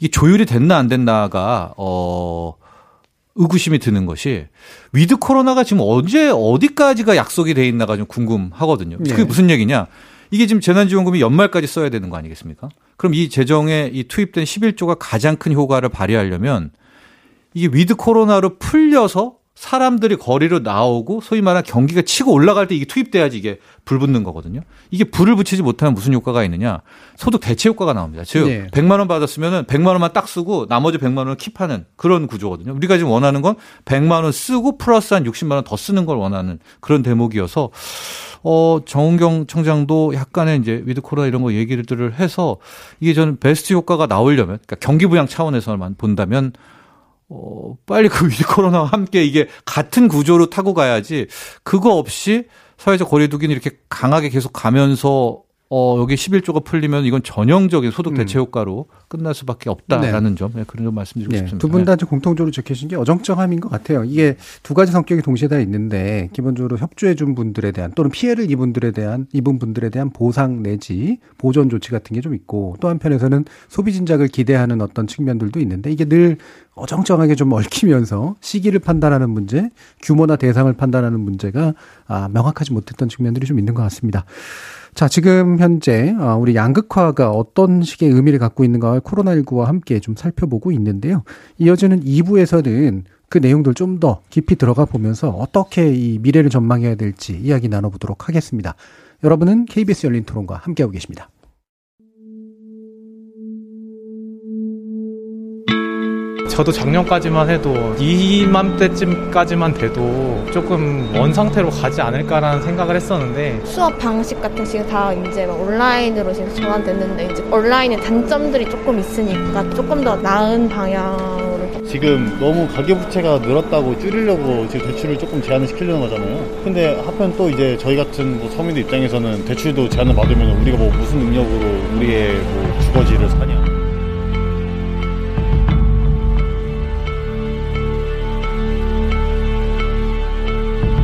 이게 조율이 됐나 안 됐나가 어 의구심이 드는 것이 with 코로나가 지금 언제 어디까지가 약속이 돼 있나가 좀 궁금하거든요. 그게 네. 무슨 얘기냐? 이게 지금 재난지원금이 연말까지 써야 되는 거 아니겠습니까? 그럼 이 재정에 이 투입된 11조가 가장 큰 효과를 발휘하려면 이게 with 코로나로 풀려서 사람들이 거리로 나오고 소위 말하는 경기가 치고 올라갈 때 이게 투입돼야지 이게 불 붙는 거거든요. 이게 불을 붙이지 못하면 무슨 효과가 있느냐? 소득 대체 효과가 나옵니다. 즉 네. 100만 원 받았으면은 100만 원만 딱 쓰고 나머지 100만 원을 keep하는 그런 구조거든요. 우리가 지금 원하는 건 100만 원 쓰고 플러스 한 60만 원 더 쓰는 걸 원하는 그런 대목이어서 어, 정은경 청장도 약간의 이제 with 코로나 이런 거 얘기들을 해서 이게 저는 베스트 효과가 나오려면 그러니까 경기 부양 차원에서만 본다면 어, 빨리 그 with 코로나와 함께 이게 같은 구조로 타고 가야지 그거 없이 사회적 거리두기는 이렇게 강하게 계속 가면서 어, 여기 11조가 풀리면 이건 전형적인 소득 음. 대체 효과로 음. 끝날 수밖에 없다라는 네. 점, 네, 그런 점 말씀드리고 네. 싶습니다. 두 분다 네. 공통적으로 적혀진 게 어정쩡함인 것 같아요. 이게 두 가지 성격이 동시에 다 있는데 기본적으로 협조해준 분들에 대한 또는 피해를 입은 분들에 대한 입은 분들에 대한 보상 내지 보전 조치 같은 게 좀 있고 또 한편에서는 소비 진작을 기대하는 어떤 측면들도 있는데 이게 늘 어정쩡하게 좀 얽히면서 시기를 판단하는 문제, 규모나 대상을 판단하는 문제가 아, 명확하지 못했던 측면들이 좀 있는 것 같습니다. 자, 지금 현재 어, 우리 양극화가 어떤 식의 의미를 갖고 있는가 코로나19와 함께 좀 살펴보고 있는데요. 이어지는 2부에서는 그 내용들 좀 더 깊이 들어가 보면서 어떻게 이 미래를 전망해야 될지 이야기 나눠보도록 하겠습니다. 여러분은 KBS 열린 토론과 함께하고 계십니다. 저도 작년까지만 해도 이맘때쯤까지만 돼도 조금 원 상태로 가지 않을까라는 생각을 했었는데 수업 방식 같은 식으로 다 이제 온라인으로 지금 전환됐는데 이제 온라인의 단점들이 조금 있으니까 조금 더 나은 방향으로 지금 너무 가계부채가 늘었다고 줄이려고 지금 대출을 조금 제한을 시키려는 거잖아요. 근데 하편 또 이제 저희 같은 뭐 서민들 입장에서는 대출도 제한을 받으면 우리가 뭐 무슨 능력으로 우리의 뭐 주거지를 사냐.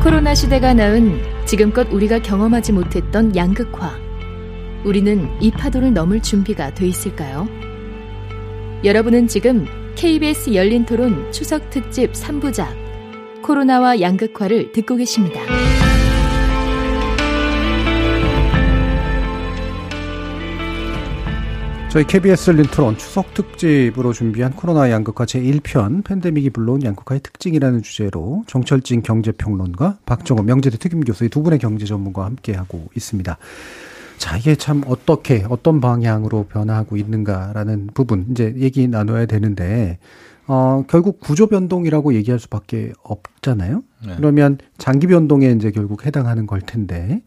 코로나 시대가 낳은 지금껏 우리가 경험하지 못했던 양극화. 우리는 이 파도를 넘을 준비가 돼 있을까요? 여러분은 지금 KBS 열린 토론 추석 특집 3부작 코로나와 양극화를 듣고 계십니다. 저희 KBS 열린 토론 추석 특집으로 준비한 코로나 양극화 제1편 팬데믹이 불러온 양극화의 특징이라는 주제로 정철진 경제평론가 박정호 명제대 특임교수 두 분의 경제 전문가와 함께하고 있습니다. 자, 이게 참 어떻게, 어떤 방향으로 변화하고 있는가라는 부분, 이제 얘기 나눠야 되는데, 어, 결국 구조 변동이라고 얘기할 수밖에 없잖아요? 네. 그러면 장기 변동에 이제 결국 해당하는 걸 텐데,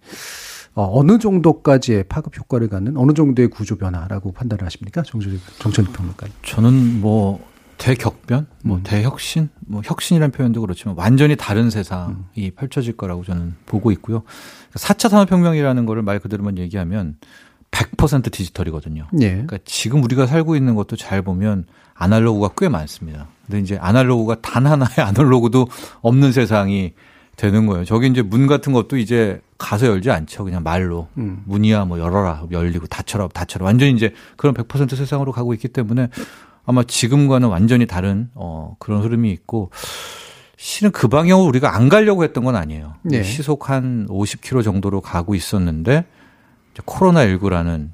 어, 어느 정도까지의 파급 효과를 갖는 어느 정도의 구조 변화라고 판단을 하십니까? 정철, 정철 평론가 저는 뭐, 대격변, 뭐 음. 대혁신, 뭐 혁신이라는 표현도 그렇지만 완전히 다른 세상이 음. 펼쳐질 거라고 저는 보고 있고요. 4차 산업혁명이라는 거를 말 그대로만 얘기하면 100% 디지털이거든요. 예. 그러니까 지금 우리가 살고 있는 것도 잘 보면 아날로그가 꽤 많습니다. 근데 이제 아날로그가 단 하나의 [laughs] 아날로그도 없는 세상이 되는 거예요. 저기 이제 문 같은 것도 이제 가서 열지 않죠. 그냥 말로 음. 문이야 뭐 열어라 열리고 닫혀라 닫혀라 완전히 이제 그런 100% 세상으로 가고 있기 때문에 아마 지금과는 완전히 다른 어 그런 흐름이 있고 실은 그 방향으로 우리가 안 가려고 했던 건 아니에요. 네. 시속 한 50km 정도로 가고 있었는데 코로나 19라는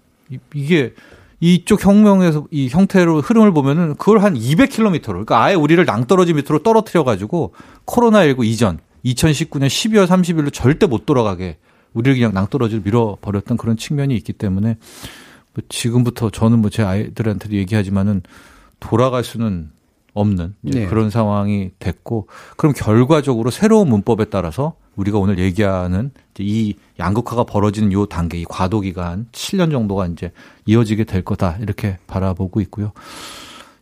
이게 이쪽 혁명에서 이 형태로 흐름을 보면은 그걸 한 200km로 그러니까 아예 우리를 낭떠러지 밑으로 떨어뜨려 가지고 코로나 19 이전 2019년 12월 30일로 절대 못 돌아가게 우리를 그냥 낭떠러지를 밀어 버렸던 그런 측면이 있기 때문에 뭐 지금부터 저는 뭐 제 아이들한테도 얘기하지만은 돌아갈 수는 없는 네. 그런 상황이 됐고 그럼 결과적으로 새로운 문법에 따라서 우리가 오늘 얘기하는 이 양극화가 벌어지는 요 단계, 이 과도 기간 7년 정도가 이제 이어지게 될 거다 이렇게 바라보고 있고요.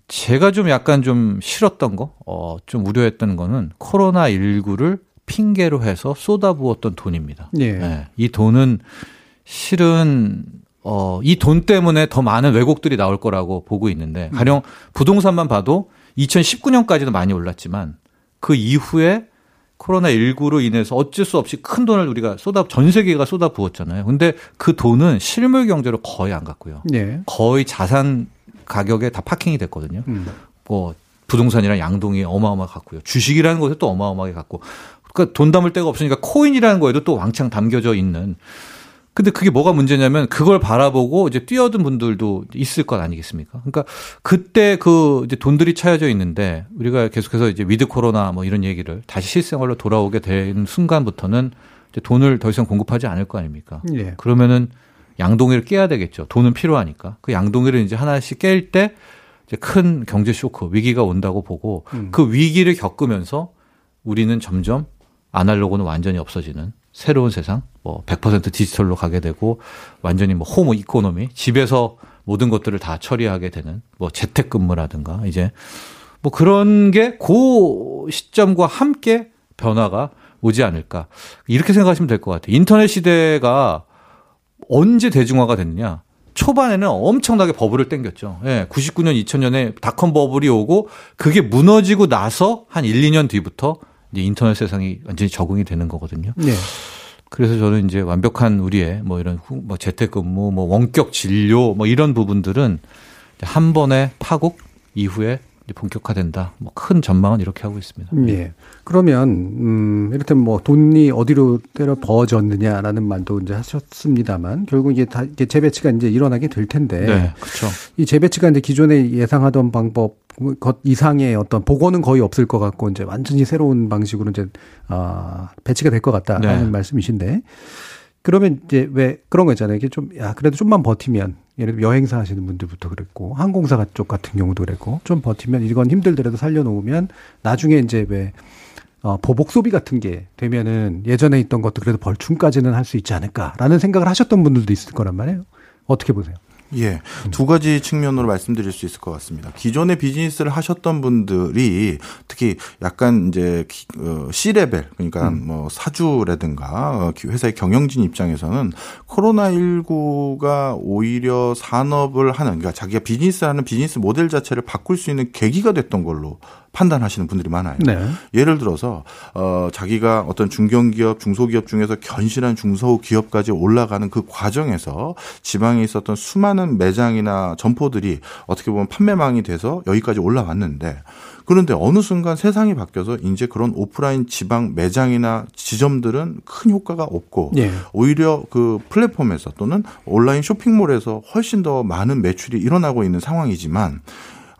제가 좀 약간 좀 싫었던 거, 어, 좀 우려했던 거는 코로나 19를 핑계로 해서 쏟아부었던 돈입니다. 네. 네. 이 돈은 실은 어, 이 돈 때문에 더 많은 왜곡들이 나올 거라고 보고 있는데, 가령 부동산만 봐도 2019년까지도 많이 올랐지만, 그 이후에 코로나19로 인해서 어쩔 수 없이 큰 돈을 우리가 쏟아, 전 세계가 쏟아 부었잖아요. 근데 그 돈은 실물 경제로 거의 안 갔고요. 네. 거의 자산 가격에 다 파킹이 됐거든요. 음. 뭐, 부동산이랑 양동이 어마어마하게 갔고요. 주식이라는 것에 또 어마어마하게 갔고. 그러니까 돈 담을 데가 없으니까 코인이라는 거에도 또 왕창 담겨져 있는 근데 그게 뭐가 문제냐면 그걸 바라보고 이제 뛰어든 분들도 있을 것 아니겠습니까? 그러니까 그때 그 이제 돈들이 채워져 있는데 우리가 계속해서 이제 with 코로나 뭐 이런 얘기를 다시 실생활로 돌아오게 된 순간부터는 이제 돈을 더 이상 공급하지 않을 거 아닙니까? 예. 그러면은 양동이를 깨야 되겠죠. 돈은 필요하니까. 그 양동이를 이제 하나씩 깰 때 이제 큰 경제 쇼크, 위기가 온다고 보고 음. 그 위기를 겪으면서 우리는 점점 아날로그는 완전히 없어지는 새로운 세상, 뭐 100% 디지털로 가게 되고 완전히 뭐 home economy, 집에서 모든 것들을 다 처리하게 되는 뭐 재택근무라든가 이제 뭐 그런 게 그 시점과 함께 변화가 오지 않을까. 이렇게 생각하시면 될 것 같아요. 인터넷 시대가 언제 대중화가 됐느냐. 초반에는 엄청나게 버블을 땡겼죠. 예, 99년, 2000년에 닷컴 버블이 오고 그게 무너지고 나서 한 1, 2년 뒤부터 인터넷 세상이 완전히 적응이 되는 거거든요. 네. 그래서 저는 이제 완벽한 우리의 뭐 이런 후, 뭐 재택근무, 뭐 원격 진료 뭐 이런 부분들은 한 번에 파국 이후에 본격화된다. 뭐 큰 전망은 이렇게 하고 있습니다. 예. 그러면 음 이를테면 뭐 돈이 어디로 때려 버졌느냐라는 말도 이제 하셨습니다만 결국 이게 다 이게 재배치가 이제 일어나게 될 텐데. 네, 그렇죠. 이 재배치가 이제 기존에 예상하던 방법 것 이상의 어떤 복원은 거의 없을 것 같고 이제 완전히 새로운 방식으로 이제 아 배치가 될 것 같다라는 네. 말씀이신데 그러면 이제 왜 그런 거 있잖아요. 이게 좀 야 그래도 좀만 버티면 예를 들어 여행사 하시는 분들부터 그랬고 항공사 쪽 같은 경우도 그랬고 좀 버티면 이건 힘들더라도 살려놓으면 나중에 이제 왜 어, 보복 소비 같은 게 되면은 예전에 있던 것도 그래도 벌충까지는 할 수 있지 않을까라는 생각을 하셨던 분들도 있을 거란 말이에요. 어떻게 보세요? 예. 두 가지 측면으로 말씀드릴 수 있을 것 같습니다. 기존에 비즈니스를 하셨던 분들이 특히 약간 이제 어, C레벨 그러니까 음. 뭐 사주라든가 어, 회사의 경영진 입장에서는 코로나19가 오히려 산업을 하는 그러니까 자기가 비즈니스 하는 비즈니스 모델 자체를 바꿀 수 있는 계기가 됐던 걸로 판단하시는 분들이 많아요. 네. 예를 들어서 어 자기가 어떤 중견기업, 중소기업 중에서 견실한 중소 기업까지 올라가는 그 과정에서 지방에 있었던 수많은 매장이나 점포들이 어떻게 보면 판매망이 돼서 여기까지 올라왔는데 그런데 어느 순간 세상이 바뀌어서 이제 그런 오프라인 지방 매장이나 지점들은 큰 효과가 없고 예. 오히려 그 플랫폼에서 또는 온라인 쇼핑몰에서 훨씬 더 많은 매출이 일어나고 있는 상황이지만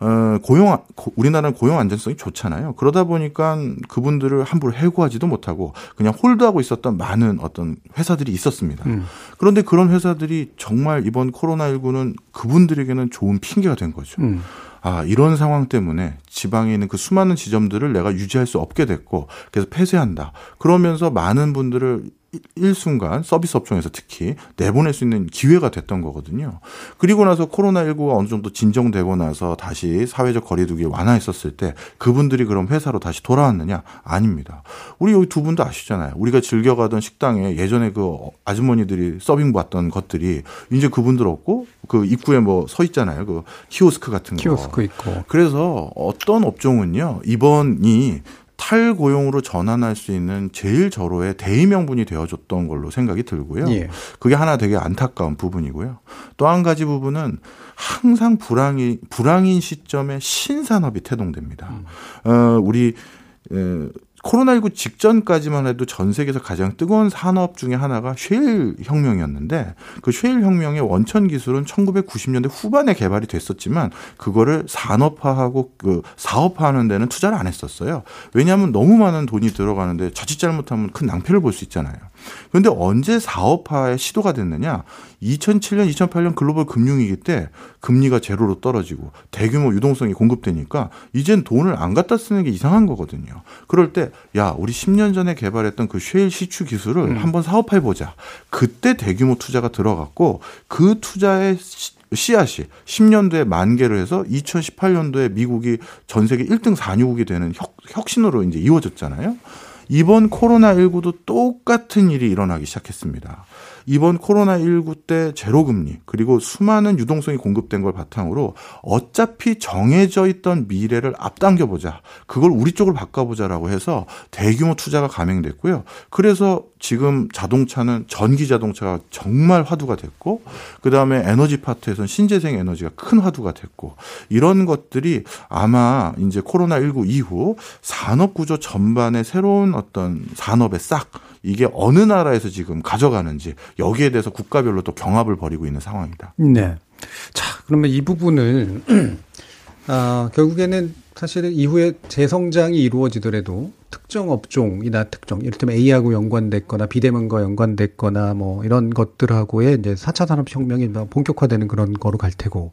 어, 고용, 우리나라는 고용 안전성이 좋잖아요. 그러다 보니까 그분들을 함부로 해고하지도 못하고 그냥 홀드하고 있었던 많은 어떤 회사들이 있었습니다. 음. 그런데 그런 회사들이 정말 이번 코로나19는 그분들에게는 좋은 핑계가 된 거죠. 음. 아, 이런 상황 때문에 지방에 있는 그 수많은 지점들을 내가 유지할 수 없게 됐고, 그래서 폐쇄한다. 그러면서 많은 분들을 일순간 서비스 업종에서 특히 내보낼 수 있는 기회가 됐던 거거든요. 그리고 나서 코로나19가 어느 정도 진정되고 나서 다시 사회적 거리두기 완화했었을 때 그분들이 그럼 회사로 다시 돌아왔느냐? 아닙니다. 우리 여기 두 분도 아시잖아요. 우리가 즐겨가던 식당에 예전에 그 아주머니들이 서빙 받던 것들이 이제 그분들 없고 그 입구에 뭐 서 있잖아요. 그 키오스크 같은 거. 키오스크 있고. 그래서 어떤 업종은요. 이번이 탈고용으로 전환할 수 있는 제일 절호의 대의 명분이 되어줬던 걸로 생각이 들고요. 예. 그게 하나 되게 안타까운 부분이고요. 또 한 가지 부분은 항상 불황이 불황인 시점에 신산업이 태동됩니다. 음. 어, 우리 에, 코로나19 직전까지만 해도 전 세계에서 가장 뜨거운 산업 중에 하나가 쉐일 혁명이었는데 그 쉐일 혁명의 원천 기술은 1990년대 후반에 개발이 됐었지만 그거를 산업화하고 그 사업화하는 데는 투자를 안 했었어요. 왜냐하면 너무 많은 돈이 들어가는데 자칫 잘못하면 큰 낭패를 볼 수 있잖아요. 그런데 언제 사업화의 시도가 됐느냐? 2007년, 2008년 글로벌 금융위기 때 금리가 제로로 떨어지고 대규모 유동성이 공급되니까 이젠 돈을 안 갖다 쓰는 게 이상한 거거든요. 그럴 때, 야, 우리 10년 전에 개발했던 그 쉐일 시추 기술을 음. 한번 사업화해 보자. 그때 대규모 투자가 들어갔고 그 투자의 씨앗이 10년도에 만 개를 해서 2018년도에 미국이 전 세계 1등 산유국이 되는 혁, 혁신으로 이제 이루어졌잖아요. 이번 코로나19도 똑같은 일이 일어나기 시작했습니다. 이번 코로나19 때 제로금리 그리고 수많은 유동성이 공급된 걸 바탕으로 어차피 정해져 있던 미래를 앞당겨 보자. 그걸 우리 쪽으로 바꿔보자라고 해서 대규모 투자가 감행됐고요. 그래서 지금 자동차는 전기 자동차가 정말 화두가 됐고 그다음에 에너지 파트에서는 신재생 에너지가 큰 화두가 됐고 이런 것들이 아마 이제 코로나19 이후 산업 구조 전반의 새로운 어떤 산업의 싹 이게 어느 나라에서 지금 가져가는지 여기에 대해서 국가별로 또 경합을 벌이고 있는 상황입니다. 네. 자, 그러면 이 부분을 [clears throat] 아, 결국에는 사실은 이후에 재성장이 이루어지더라도 특정 업종이나 특정, 이를테면 A하고 연관됐거나 비대면과 연관됐거나 뭐 이런 것들하고의 이제 4차 산업혁명이 본격화되는 그런 거로 갈 테고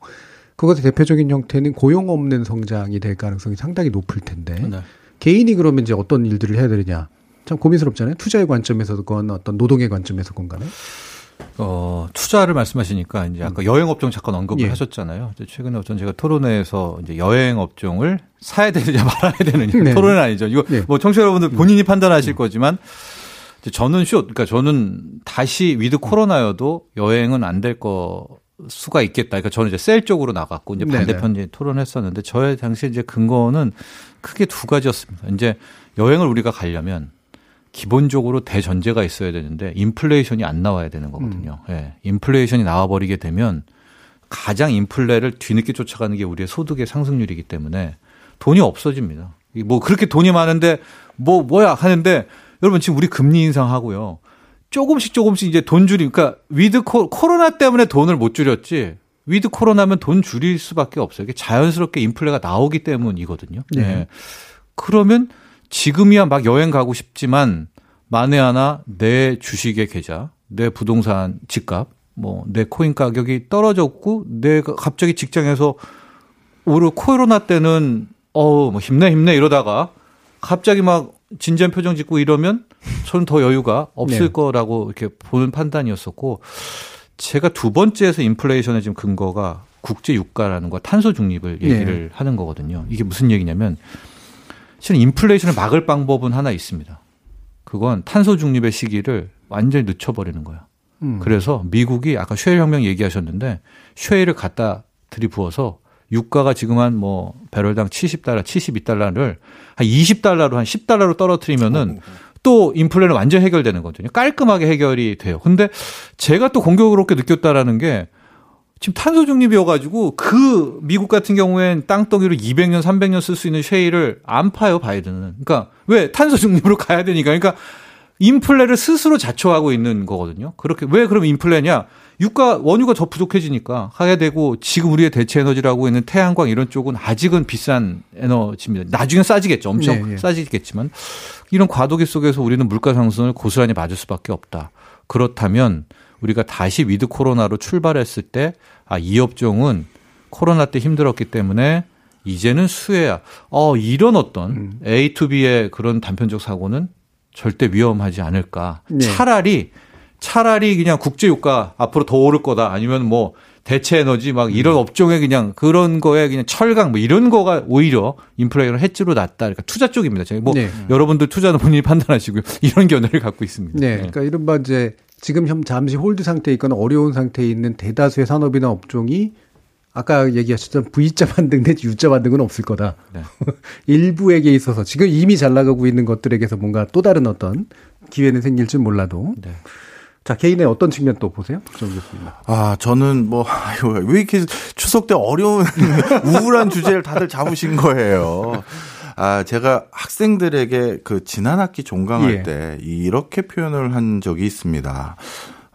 그것의 대표적인 형태는 고용 없는 성장이 될 가능성이 상당히 높을 텐데 네. 개인이 그러면 이제 어떤 일들을 해야 되느냐 참 고민스럽잖아요. 투자의 관점에서건 어떤 노동의 관점에서건 간에. 어, 투자를 말씀하시니까 이제 아까 음. 여행 업종 잠깐 언급을 예. 하셨잖아요. 최근에 어떤 제가 토론회에서 이제 여행 업종을 사야 되느냐 [laughs] 말아야 되느냐 네. 토론은 아니죠. 이거 네. 뭐 청취자 여러분들 본인이 음. 판단하실 음. 거지만 저는 쇼, 그러니까 저는 다시 위드 코로나여도 여행은 안 될 거 수가 있겠다. 그러니까 저는 이제 sell 쪽으로 나갔고 이제 반대편 이제 토론했었는데 저의 당시 이제 근거는 크게 두 가지였습니다. 이제 여행을 우리가 가려면 기본적으로 대전제가 있어야 되는데 인플레이션이 안 나와야 되는 거거든요. 음. 예. 인플레이션이 나와 버리게 되면 가장 인플레를 뒤늦게 쫓아가는 게 우리의 소득의 상승률이기 때문에 돈이 없어집니다. 뭐 그렇게 돈이 많은데 뭐 뭐야 하는데 여러분 지금 우리 금리 인상하고요. 조금씩 조금씩 이제 돈 줄이 그러니까 위드 코, 코로나 때문에 돈을 못 줄였지 위드 코로나면 돈 줄일 수밖에 없어요. 이게 자연스럽게 인플레가 나오기 때문이거든요. 네. 네. 그러면 지금이야 막 여행 가고 싶지만 만에 하나 내 주식의 계좌, 내 부동산 집값 뭐 내 코인 가격이 떨어졌고 내가 갑자기 직장에서 오히려 코로나 때는 어뭐 힘내 힘내 이러다가 갑자기 막 진지한 표정 짓고 이러면 저는 더 여유가 없을 네. 거라고 이렇게 보는 판단이었었고 제가 두 번째에서 인플레이션의 지금 근거가 국제 유가라는 거 탄소 중립을 네. 얘기를 네. 하는 거거든요. 이게 무슨 얘기냐면 실은 인플레이션을 막을 방법은 하나 있습니다. 그건 탄소 중립의 시기를 완전히 늦춰버리는 거야. 음. 그래서 미국이 아까 쉐일 혁명 얘기하셨는데 쉐일을 갖다 들이부어서 유가가 지금 한 뭐 배럴당 70달러, 72달러를 한 20달러로 한 10달러로 떨어뜨리면은 또 인플레는 완전 해결되는 거거든요. 깔끔하게 해결이 돼요. 근데 제가 또 공격스럽게 느꼈다라는 게 지금 탄소 중립이어가지고 그 미국 같은 경우엔 땅덩이로 200년, 300년 쓸 수 있는 쉐일을 안 파요, 바이든은. 그러니까 왜 탄소 중립으로 가야 되니까. 그러니까 인플레를 스스로 자초하고 있는 거거든요. 그렇게 왜 그럼 인플레냐? 유가 원유가 더 부족해지니까 하게 되고 지금 우리의 대체 에너지라고 있는 태양광 이런 쪽은 아직은 비싼 에너지입니다. 나중에 싸지겠죠. 엄청 네, 네. 싸지겠지만 이런 과도기 속에서 우리는 물가 상승을 고스란히 맞을 수밖에 없다. 그렇다면 우리가 다시 위드 코로나로 출발했을 때 아, 이 업종은 코로나 때 힘들었기 때문에 이제는 수혜야. 어, 이런 어떤 음. A to B의 그런 단편적 사고는 절대 위험하지 않을까. 네. 차라리 차라리 그냥 국제유가 앞으로 더 오를 거다 아니면 뭐 대체 에너지 막 이런 음. 업종에 그냥 그런 거에 그냥 철강 뭐 이런 거가 오히려 인플레이션 헤지로 낫다. 그러니까 투자 쪽입니다. 저희 뭐 네. 여러분들 투자는 본인이 [laughs] 판단하시고요. 이런 견해를 갖고 있습니다. 네. 네. 그러니까 이른바 이제 지금 현 잠시 hold 상태에 있거나 어려운 상태에 있는 대다수의 산업이나 업종이 아까 얘기하셨던 V자 반등 내지 U자 반등은 없을 거다. 네. [laughs] 일부에게 있어서 지금 이미 잘 나가고 있는 것들에게서 뭔가 또 다른 어떤 기회는 생길지 몰라도. 네. 자, 개인의 어떤 측면 또 보세요? 정 교수님. 아, 저는 뭐, 왜 이렇게 추석 때 어려운, [laughs] 우울한 주제를 다들 잡으신 거예요. 아, 제가 학생들에게 그 지난 학기 종강할 예. 때 이렇게 표현을 한 적이 있습니다.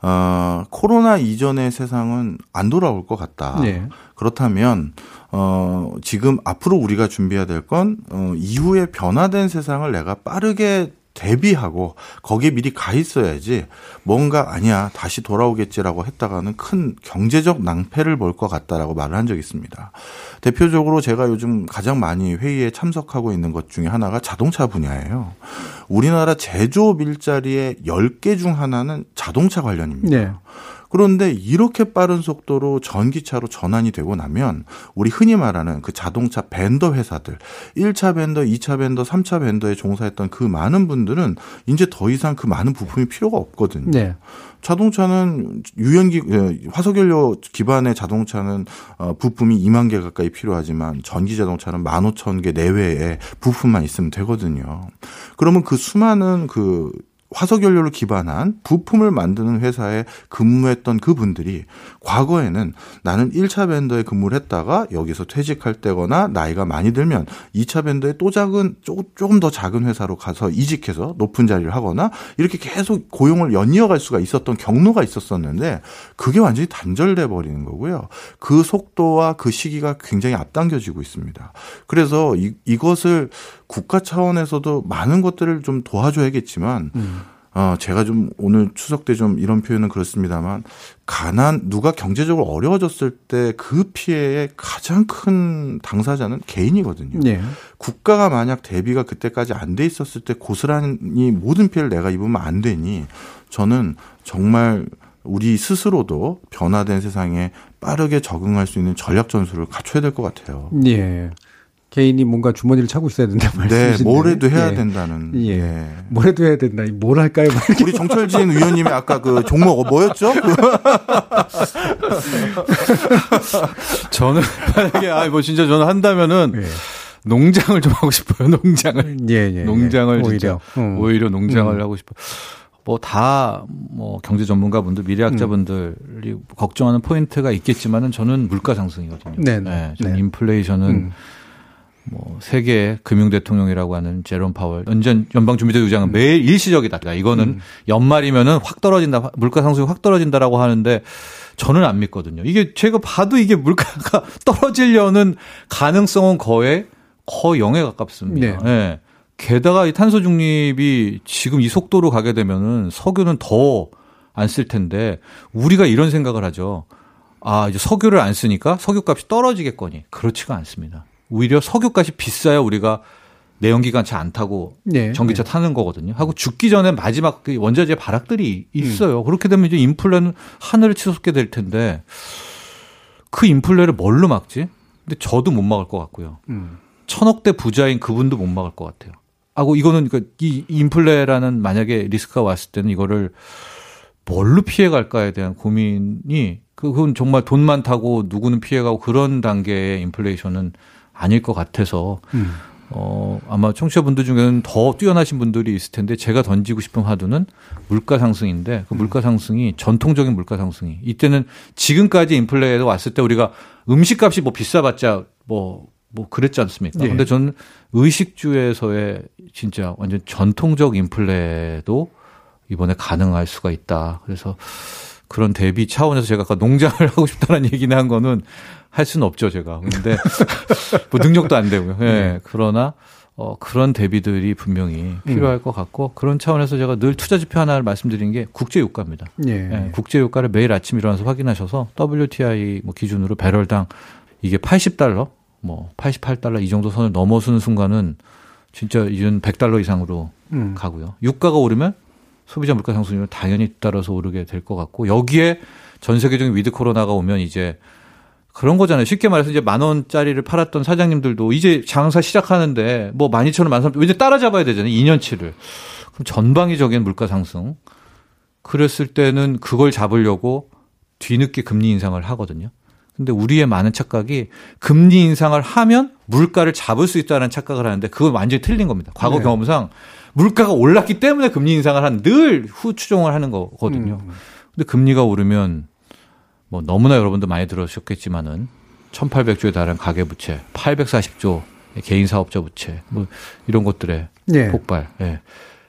어, 코로나 이전의 세상은 안 돌아올 것 같다. 네. 그렇다면 어, 지금 앞으로 우리가 준비해야 될 건 어, 이후에 변화된 세상을 내가 빠르게 대비하고 거기에 미리 가 있어야지 뭔가 아니야 다시 돌아오겠지라고 했다가는 큰 경제적 낭패를 볼 것 같다라고 말을 한 적이 있습니다. 대표적으로 제가 요즘 가장 많이 회의에 참석하고 있는 것 중에 하나가 자동차 분야예요. 우리나라 제조업 일자리의 10개 중 하나는 자동차 관련입니다. 네. 그런데 이렇게 빠른 속도로 전기차로 전환이 되고 나면 우리 흔히 말하는 그 자동차 벤더 회사들 1차 벤더, 2차 벤더, 3차 벤더에 종사했던 그 많은 분들은 이제 더 이상 그 많은 부품이 필요가 없거든요. 네. 자동차는 유연기 예, 화석연료 기반의 자동차는 어 부품이 2만 개 가까이 필요하지만 전기 자동차는 15,000개 내외의 부품만 있으면 되거든요. 그러면 그 수많은 그 화석연료를 기반한 부품을 만드는 회사에 근무했던 그분들이 과거에는 나는 1차 밴더에 근무를 했다가 여기서 퇴직할 때거나 나이가 많이 들면 2차 밴더에 또 작은 조금 더 작은 회사로 가서 이직해서 높은 자리를 하거나 이렇게 계속 고용을 연이어갈 수가 있었던 경로가 있었었는데 그게 완전히 단절돼 버리는 거고요. 그 속도와 그 시기가 굉장히 앞당겨지고 있습니다. 그래서 이, 이것을 국가 차원에서도 많은 것들을 좀 도와줘야겠지만 음. 어, 제가 좀 오늘 추석 때 좀 이런 표현은 그렇습니다만 가난 누가 경제적으로 어려워졌을 때 그 피해의 가장 큰 당사자는 개인이거든요. 네. 국가가 만약 대비가 그때까지 안 돼 있었을 때 고스란히 모든 피해를 내가 입으면 안 되니 저는 정말 우리 스스로도 변화된 세상에 빠르게 적응할 수 있는 전략 전술을 갖춰야 될 것 같아요. 네. 개인이 뭔가 주머니를 차고 있어야 된다 말씀이신데. 네, 뭐래도 해야 예. 된다는. 예. 예. 뭐래도 해야 된다. 뭘 할까요? 우리 정철진 의원님의 아까 그 종목 뭐였죠? [laughs] 저는 만약에 아뭐 진짜 저는 한다면은 예. 농장을 좀 하고 싶어요. 농장을. 예, 예. 예. 농장을 오히려. 음. 오히려 농장을 음. 하고 싶어. 뭐다뭐 경제 전문가분들, 미래학자분들이 음. 걱정하는 포인트가 있겠지만은 저는 물가 상승이거든요. 네, 네. 네 네. 인플레이션은 음. 뭐 세계 금융 대통령이라고 하는 제롬 파월 연전 연방준비제 의장은 음. 매일 일시적이다. 그러니까 이거는 음. 연말이면은 확 떨어진다. 물가 상승이 확 떨어진다라고 하는데 저는 안 믿거든요. 이게 제가 봐도 이게 물가가 [laughs] 떨어지려는 가능성은 거의 거의 0에 가깝습니다. 네. 네. 게다가 이 탄소 중립이 지금 이 속도로 가게 되면은 석유는 더 안 쓸 텐데 우리가 이런 생각을 하죠. 아, 이제 석유를 안 쓰니까 석유값이 떨어지겠거니. 그렇지가 않습니다. 오히려 석유값이 비싸야 우리가 내연기관차 안 타고 네, 전기차 네. 타는 거거든요. 하고 죽기 전에 마지막 그 원자재 발악들이 있어요. 음. 그렇게 되면 이제 인플레는 하늘을 치솟게 될 텐데 그 인플레를 뭘로 막지? 근데 저도 못 막을 것 같고요. 음. 천억대 부자인 그분도 못 막을 것 같아요. 하고 이거는 그러니까 이 인플레라는 만약에 리스크가 왔을 때는 이거를 뭘로 피해 갈까에 대한 고민이 그건 정말 돈 많다고 누구는 피해가고 그런 단계의 인플레이션은 아닐 것 같아서 음. 어, 아마 청취자분들 중에는 더 뛰어나신 분들이 있을 텐데 제가 던지고 싶은 화두는 물가 상승인데 그 물가 상승이 전통적인 물가 상승이 이때는 지금까지 인플레가 왔을 때 우리가 음식값이 뭐 비싸봤자 뭐뭐 뭐 그랬지 않습니까? 예. 근데 저는 의식주에서의 진짜 완전 전통적 인플레도 이번에 가능할 수가 있다. 그래서 그런 대비 차원에서 제가 아까 농장을 [laughs] 하고 싶다는 얘기는 한 거는 할 수는 없죠, 제가. 근데 [laughs] 뭐 능력도 안 되고요. 예. 네. 그러나 어, 그런 대비들이 분명히 필요할 음. 것 같고 그런 차원에서 제가 늘 투자 지표 하나를 말씀드린 게 국제 유가입니다. 예. 예. 국제 유가를 매일 아침 일어나서 확인하셔서 WTI 뭐 기준으로 배럴당 이게 80달러, 뭐 88달러 이 정도 선을 넘어서는 순간은 진짜 이젠 100달러 이상으로 음. 가고요. 유가가 오르면 소비자 물가 상승률 당연히 따라서 오르게 될 것 같고 여기에 전 세계적인 위드 코로나가 오면 이제 그런 거잖아요. 쉽게 말해서 이제 만 원짜리를 팔았던 사장님들도 이제 장사 시작하는데 뭐 만 이천 원, 만 삼천 원 이제 따라잡아야 되잖아요. 2년치를. 그럼 전방위적인 물가 상승. 그랬을 때는 그걸 잡으려고 뒤늦게 금리 인상을 하거든요. 근데 우리의 많은 착각이 금리 인상을 하면 물가를 잡을 수 있다는 착각을 하는데 그건 완전히 틀린 겁니다. 과거 네. 경험상 물가가 올랐기 때문에 금리 인상을 한 늘 후추종을 하는 거거든요. 음. 근데 금리가 오르면 뭐 너무나 여러분도 많이 들으셨겠지만은 1800조에 달하는 가계 부채, 840조 개인 사업자 부채, 뭐 이런 것들의 예. 폭발. 예.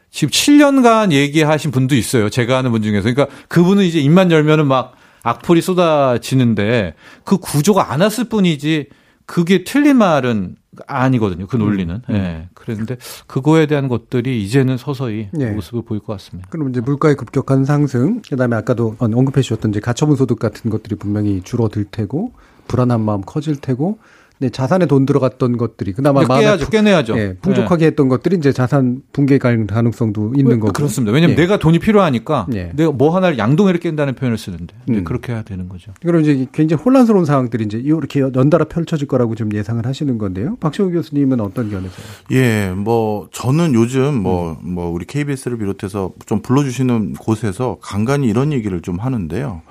지금 7년간 얘기하신 분도 있어요. 제가 아는 분 중에서. 그러니까 그분은 이제 입만 열면은 막 악플이 쏟아지는데 그 구조가 안 왔을 뿐이지 그게 틀린 말은 아니거든요. 그 논리는. 음. 음. 예. 그런데 그거에 대한 것들이 이제는 서서히 예. 모습을 보일 것 같습니다. 그럼 이제 물가의 급격한 상승, 그다음에 아까도 언급해 주셨던 이제 가처분 소득 같은 것들이 분명히 줄어들 테고 불안한 마음 커질 테고 네, 자산에 돈 들어갔던 것들이 그나마 깨야죠, 깨내야죠. 예, 풍족하게 네. 했던 것들이 이제 자산 붕괴 가능성도 있는 거고. 그렇습니다. 왜냐하면 예. 내가 돈이 필요하니까 예. 내가 뭐 하나를 양동이를 깬다는 표현을 쓰는데 음. 그렇게 해야 되는 거죠. 그럼 이제 굉장히 혼란스러운 상황들이 이제 이렇게 연달아 펼쳐질 거라고 좀 예상을 하시는 건데요. 박시호 교수님은 어떤 견해세요? 예, 뭐 저는 요즘 뭐뭐 음. 뭐 우리 KBS를 비롯해서 좀 불러주시는 곳에서 간간히 이런 얘기를 좀 하는데요.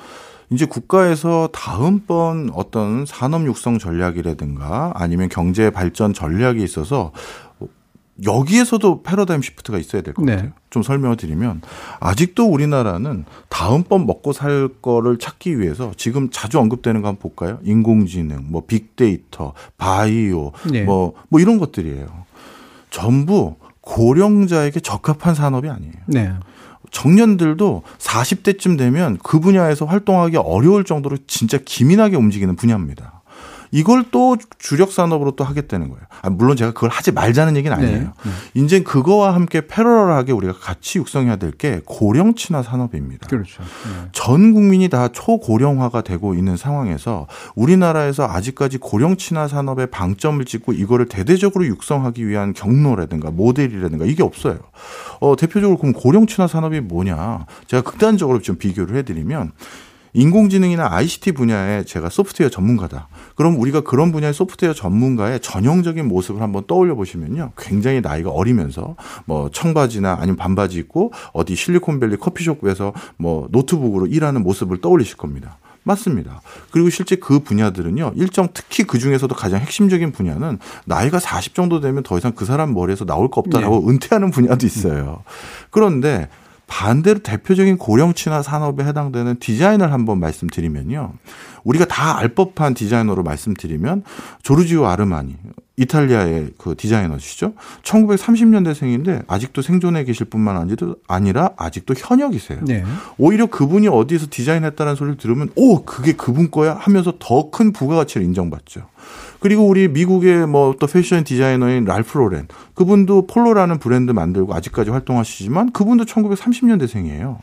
이제 국가에서 다음번 어떤 산업 육성 전략이라든가 아니면 경제 발전 전략에 있어서 여기에서도 패러다임 시프트가 있어야 될것 네. 같아요. 좀 설명을 드리면 아직도 우리나라는 다음번 먹고 살 거를 찾기 위해서 지금 자주 언급되는 거 한번 볼까요? 인공지능, 뭐 빅데이터, 바이오, 네. 뭐, 뭐 이런 것들이에요. 전부 고령자에게 적합한 산업이 아니에요. 네. 청년들도 40대쯤 되면 그 분야에서 활동하기 어려울 정도로 진짜 기민하게 움직이는 분야입니다. 이걸 또 주력 산업으로 또 하겠다는 거예요. 아, 물론 제가 그걸 하지 말자는 얘기는 네. 아니에요. 네. 이제 그거와 함께 패러럴하게 우리가 같이 육성해야 될 게 고령 친화 산업입니다. 그렇죠. 네. 전 국민이 다 초고령화가 되고 있는 상황에서 우리나라에서 아직까지 고령 친화 산업에 방점을 찍고 이거를 대대적으로 육성하기 위한 경로라든가 모델이라든가 이게 없어요. 어, 대표적으로 그럼 고령 친화 산업이 뭐냐? 제가 극단적으로 좀 비교를 해드리면 인공지능이나 ICT 분야에 제가 소프트웨어 전문가다. 그럼 우리가 그런 분야의 소프트웨어 전문가의 전형적인 모습을 한번 떠올려 보시면요. 굉장히 나이가 어리면서 뭐 청바지나 아니면 반바지 입고 어디 실리콘밸리 커피숍에서 뭐 노트북으로 일하는 모습을 떠올리실 겁니다. 맞습니다. 그리고 실제 그 분야들은요, 일정 특히 그 중에서도 가장 핵심적인 분야는 나이가 40 정도 되면 더 이상 그 사람 머리에서 나올 거 없다라고 네. 은퇴하는 분야도 있어요. 그런데 반대로 대표적인 고령 친화 산업에 해당되는 디자인을 한번 말씀드리면요. 우리가 다 알 법한 디자이너로 말씀드리면 조르지오 아르마니 이탈리아의 그 디자이너시죠. 1930년대생인데 아직도 생존해 계실 뿐만 아니라 아직도 현역이세요. 네. 오히려 그분이 어디에서 디자인했다는 소리를 들으면 오 그게 그분 거야 하면서 더 큰 부가가치를 인정받죠. 그리고 우리 미국의 뭐 또 패션 디자이너인 랄프 로렌 그분도 폴로라는 브랜드 만들고 아직까지 활동하시지만 그분도 1930년대생이에요.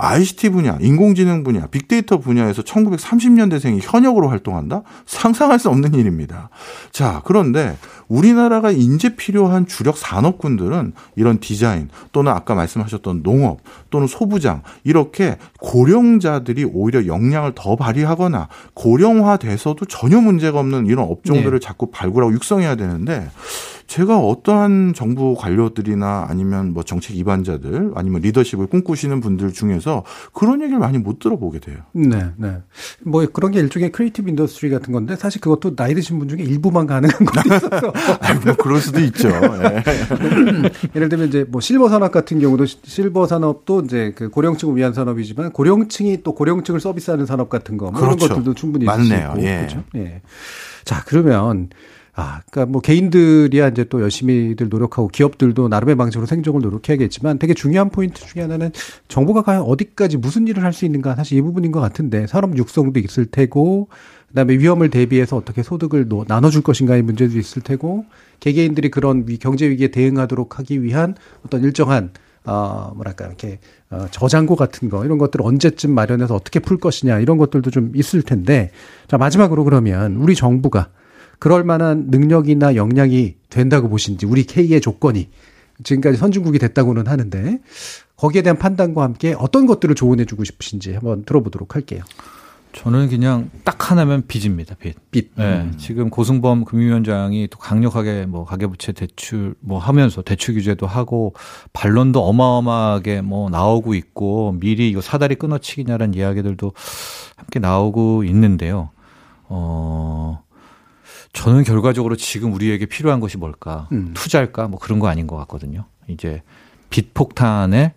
ICT 분야, 인공지능 분야, 빅데이터 분야에서 1930년대생이 현역으로 활동한다? 상상할 수 없는 일입니다. 자, 그런데 우리나라가 인재 필요한 주력 산업군들은 이런 디자인 또는 아까 말씀하셨던 농업 또는 소부장 이렇게 고령자들이 오히려 역량을 더 발휘하거나 고령화돼서도 전혀 문제가 없는 이런 업종들을 네. 자꾸 발굴하고 육성해야 되는데 제가 어떠한 정부 관료들이나 아니면 뭐 정책 입안자들 아니면 리더십을 꿈꾸시는 분들 중에서 그런 얘기를 많이 못 들어보게 돼요. 네, 네. 뭐 그런 게 일종의 creative industry 같은 건데 사실 그것도 나이 드신 분 중에 일부만 가능한 [laughs] 거 [laughs] 있어서 뭐 그럴 수도 있죠. 네. 예를 들면 이제 뭐 실버 산업 같은 경우도 실버 산업도 이제 그 고령층을 위한 산업이지만 고령층이 또 고령층을 서비스하는 산업 같은 거뭐 그렇죠. 것들도 충분히 맞네요. 있고. 예. 그렇죠. 예. 자, 그러면 아, 그러니까 뭐 개인들이야 이제 또 열심히들 노력하고 기업들도 나름의 방식으로 생존을 노력해야겠지만 되게 중요한 포인트 중에 하나는 정부가 과연 어디까지 무슨 일을 할 수 있는가 사실 이 부분인 것 같은데 산업 육성도 있을 테고 그다음에 위험을 대비해서 어떻게 소득을 나눠줄 것인가의 문제도 있을 테고 개개인들이 그런 경제 위기에 대응하도록 하기 위한 어떤 일정한 어, 뭐랄까, 이렇게, 어, 저장고 같은 거, 이런 것들 을 언제쯤 마련해서 어떻게 풀 것이냐, 이런 것들도 좀 있을 텐데, 자, 마지막으로 그러면 우리 정부가 그럴 만한 능력이나 역량이 된다고 보신지 우리 K의 조건이 지금까지 선진국이 됐다고는 하는데 거기에 대한 판단과 함께 어떤 것들을 조언해 주고 싶으신지 한번 들어보도록 할게요. 저는 그냥 딱 하나면 빚입니다. 빚. 빚. 네. 음. 지금 고승범 금융위원장이 또 강력하게 뭐 가계부채 대출 뭐 하면서 대출 규제도 하고 반론도 어마어마하게 뭐 나오고 있고 미리 이거 사다리 끊어치기냐라는 이야기들도 함께 나오고 있는데요. 어 저는 결과적으로 지금 우리에게 필요한 것이 뭘까? 음. 투자할까? 뭐 그런 거 아닌 것 같거든요. 이제 빚 폭탄에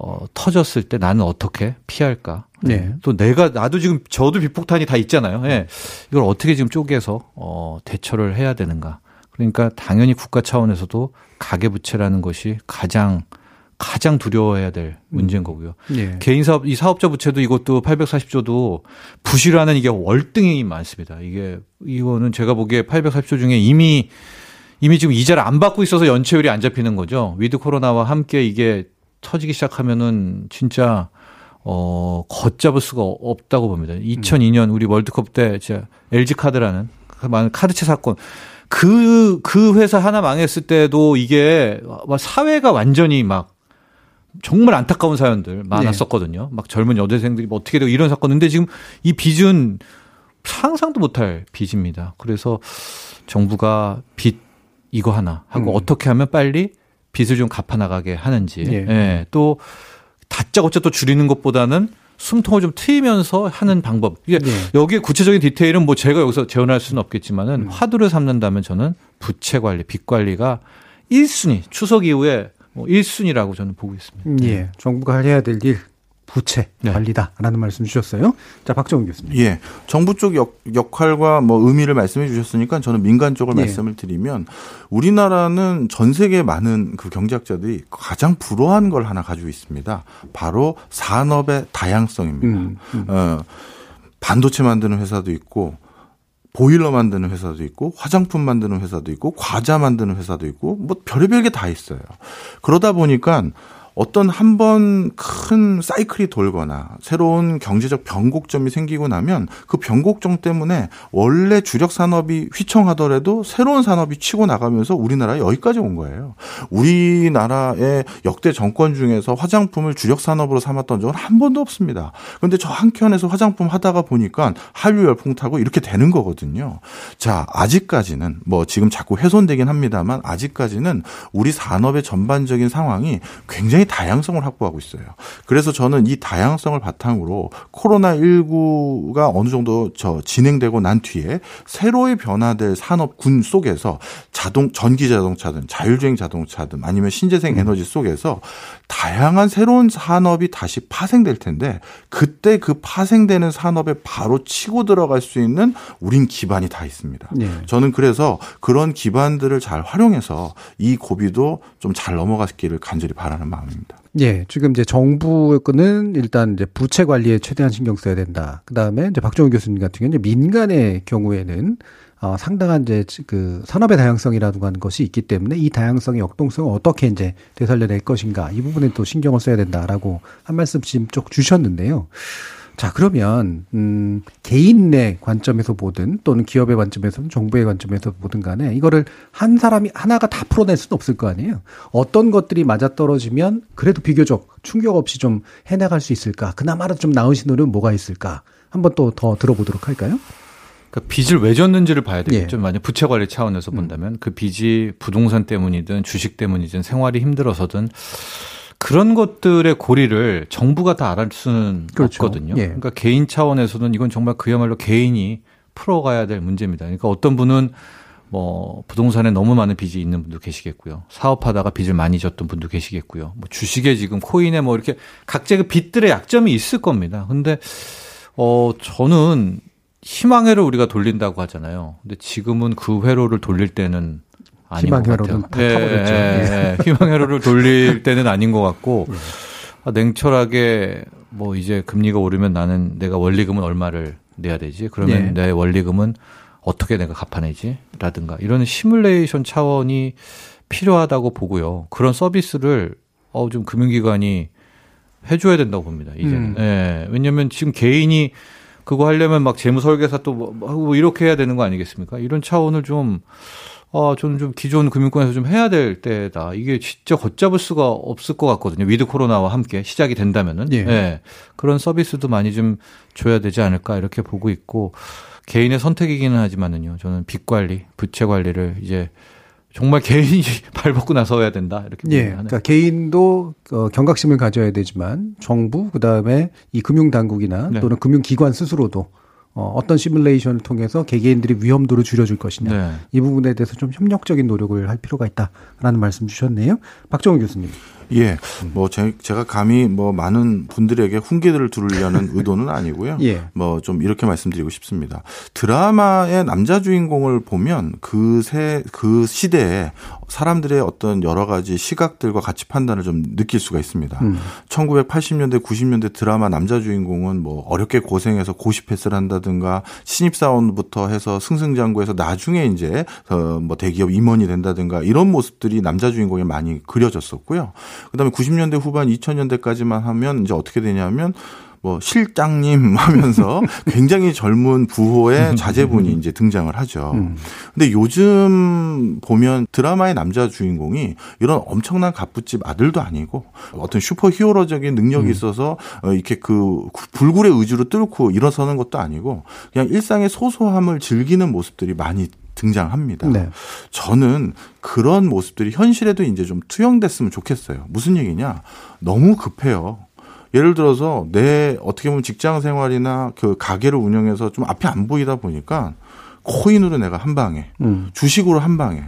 어, 터졌을 때 나는 어떻게 피할까? 네. 또 내가 나도 지금 저도 빚폭탄이 다 있잖아요. 예. 네. 이걸 어떻게 지금 쪼개서 어, 대처를 해야 되는가? 그러니까 당연히 국가 차원에서도 가계 부채라는 것이 가장 가장 두려워해야 될 문제인 거고요. 네. 개인 사업, 이 사업자 부채도 이것도 840조도 부실하는 이게 월등히 많습니다. 이게, 이거는 제가 보기에 840조 중에 이미, 이미 지금 이자를 안 받고 있어서 연체율이 안 잡히는 거죠. 위드 코로나와 함께 이게 터지기 시작하면은 진짜, 어, 걷잡을 수가 없다고 봅니다. 2002년 우리 월드컵 때 제가 LG 카드라는 카드채 사건. 그, 그 회사 하나 망했을 때도 이게 사회가 완전히 막 정말 안타까운 사연들 많았었거든요. 네. 막 젊은 여대생들이 뭐 어떻게 되고 이런 사건. 근데 지금 이 빚은 상상도 못할 빚입니다. 그래서 정부가 빚 이거 하나 하고 음. 어떻게 하면 빨리 빚을 좀 갚아나가게 하는지. 예. 예. 또 다짜고짜 또 줄이는 것보다는 숨통을 좀 트이면서 하는 방법. 이게 네. 여기에 구체적인 디테일은 뭐 제가 여기서 재현할 수는 없겠지만은 음. 화두를 삼는다면 저는 부채 관리, 빚 관리가 1순위 추석 이후에 뭐 1순위라고 저는 보고 있습니다. 음, 예. 정부가 해야 될 일 부채 네. 관리다라는 말씀 주셨어요. 자, 박정훈 교수님. 예. 정부 쪽 역, 역할과 뭐 의미를 말씀해 주셨으니까 저는 민간 쪽을 예. 말씀을 드리면 우리나라는 전 세계 많은 그 경제학자들이 가장 불허한 걸 하나 가지고 있습니다. 바로 산업의 다양성입니다. 음, 음. 어, 반도체 만드는 회사도 있고 보일러 만드는 회사도 있고 화장품 만드는 회사도 있고 과자 만드는 회사도 있고 뭐 별의별 게 다 있어요. 그러다 보니까 어떤 한 번 큰 사이클이 돌거나 새로운 경제적 변곡점이 생기고 나면 그 변곡점 때문에 원래 주력 산업이 휘청하더라도 새로운 산업이 치고 나가면서 우리나라에 여기까지 온 거예요. 우리나라의 역대 정권 중에서 화장품을 주력 산업으로 삼았던 적은 한 번도 없습니다. 그런데 저 한켠에서 화장품 하다가 보니까 한류 열풍 타고 이렇게 되는 거거든요. 자, 아직까지는 뭐 지금 자꾸 훼손되긴 합니다만 아직까지는 우리 산업의 전반적인 상황이 굉장히 다양성을 확보하고 있어요. 그래서 저는 이 다양성을 바탕으로 코로나 19가 어느 정도 저 진행되고 난 뒤에 새로이 변화될 산업군 속에서 자동, 전기 자동차든 자율주행 자동차든 아니면 신재생 음. 에너지 속에서 다양한 새로운 산업이 다시 파생될 텐데 그때 그 파생되는 산업에 바로 치고 들어갈 수 있는 우린 기반이 다 있습니다. 네. 저는 그래서 그런 기반들을 잘 활용해서 이 고비도 좀 잘 넘어갔기를 간절히 바라는 마음 있습니다. 예, 지금 이제 정부는 일단 이제 부채 관리에 최대한 신경 써야 된다. 그 다음에 이제 박정훈 교수님 같은 경우는 민간의 경우에는 어, 상당한 이제 그 산업의 다양성이라든가 하는 것이 있기 때문에 이 다양성의 역동성을 어떻게 이제 되살려낼 것인가 이 부분에 또 신경을 써야 된다라고 한 말씀씩 쭉 주셨는데요. 자, 그러면, 음, 개인 내 관점에서 보든 또는 기업의 관점에서 정부의 관점에서 보든 간에 이거를 한 사람이 하나가 다 풀어낼 수는 없을 거 아니에요. 어떤 것들이 맞아떨어지면 그래도 비교적 충격 없이 좀 해나갈 수 있을까? 그나마라도 좀 나은 신호는 뭐가 있을까? 한번 또 더 들어보도록 할까요? 그 빚을 왜 졌는지를 봐야 되겠죠. 예. 만약 부채 관리 차원에서 본다면 음. 그 빚이 부동산 때문이든 주식 때문이든 생활이 힘들어서든 그런 것들의 고리를 정부가 다 알을 수는 그렇죠. 없거든요. 예. 그러니까 개인 차원에서는 이건 정말 그야말로 개인이 풀어가야 될 문제입니다. 그러니까 어떤 분은 뭐 부동산에 너무 많은 빚이 있는 분도 계시겠고요. 사업하다가 빚을 많이 졌던 분도 계시겠고요. 뭐 주식에 지금 코인에 뭐 이렇게 각자의 그 빚들의 약점이 있을 겁니다. 근데 어 저는 희망회로 우리가 돌린다고 하잖아요. 근데 지금은 그 회로를 돌릴 때는 희망 회로는 다 네, 타버렸죠. 네, 희망 회로를 돌릴 [laughs] 때는 아닌 것 같고 네. 아, 냉철하게 뭐 이제 금리가 오르면 나는 내가 원리금은 얼마를 내야 되지? 그러면 네. 내 원리금은 어떻게 내가 갚아내지? 라든가 이런 시뮬레이션 차원이 필요하다고 보고요. 그런 서비스를 어 좀 금융기관이 해줘야 된다고 봅니다. 이제는. 음. 네, 왜냐하면 지금 개인이 그거 하려면 막 재무 설계사 또 뭐 뭐 이렇게 해야 되는 거 아니겠습니까? 이런 차원을 좀 어, 저는 좀 기존 금융권에서 좀 해야 될 때다. 이게 진짜 걷잡을 수가 없을 것 같거든요. 위드 코로나와 함께 시작이 된다면은. 예. 네. 그런 서비스도 많이 좀 줘야 되지 않을까 이렇게 보고 있고 개인의 선택이기는 하지만은요. 저는 빚 관리, 부채 관리를 이제 정말 개인이 [laughs] 발벗고 나서야 된다 이렇게 예, 그러니까 개인도 어, 경각심을 가져야 되지만 정부 그다음에 이 금융 당국이나 네. 또는 금융 기관 스스로도 어, 어떤 시뮬레이션을 통해서 개개인들이 위험도를 줄여줄 것이냐 네. 이 부분에 대해서 좀 협력적인 노력을 할 필요가 있다라는 말씀 주셨네요. 박정우 교수님. 예, 뭐 제, 가 감히 뭐 많은 분들에게 훈계들을 두르려는 [laughs] 의도는 아니고요. 예. 뭐 좀 이렇게 말씀드리고 싶습니다. 드라마의 남자 주인공을 보면 그새그 그 시대에 사람들의 어떤 여러 가지 시각들과 가치 판단을 좀 느낄 수가 있습니다. 음. 1980년대, 90년대 드라마 남자 주인공은 뭐 어렵게 고생해서 고시 패스를 한다든가 신입사원부터 해서 승승장구해서 나중에 이제 뭐 대기업 임원이 된다든가 이런 모습들이 남자 주인공에 많이 그려졌었고요. 그다음에 90년대 후반 2000년대까지만 하면 이제 어떻게 되냐면 뭐 실장님 [laughs] 하면서 굉장히 젊은 부호의 자제분이 이제 등장을 하죠. 음. 근데 요즘 보면 드라마의 남자 주인공이 이런 엄청난 갑부집 아들도 아니고 어떤 슈퍼 히어로적인 능력이 음. 있어서 어, 이렇게 그 불굴의 의지로 뚫고 일어서는 것도 아니고 그냥 일상의 소소함을 즐기는 모습들이 많이 등장합니다. 네. 저는 그런 모습들이 현실에도 이제 좀 투영됐으면 좋겠어요. 무슨 얘기냐? 너무 급해요. 예를 들어서 내 어떻게 보면 직장 생활이나 그 가게를 운영해서 좀 앞이 안 보이다 보니까 코인으로 내가 한 방에, 음. 주식으로 한 방에.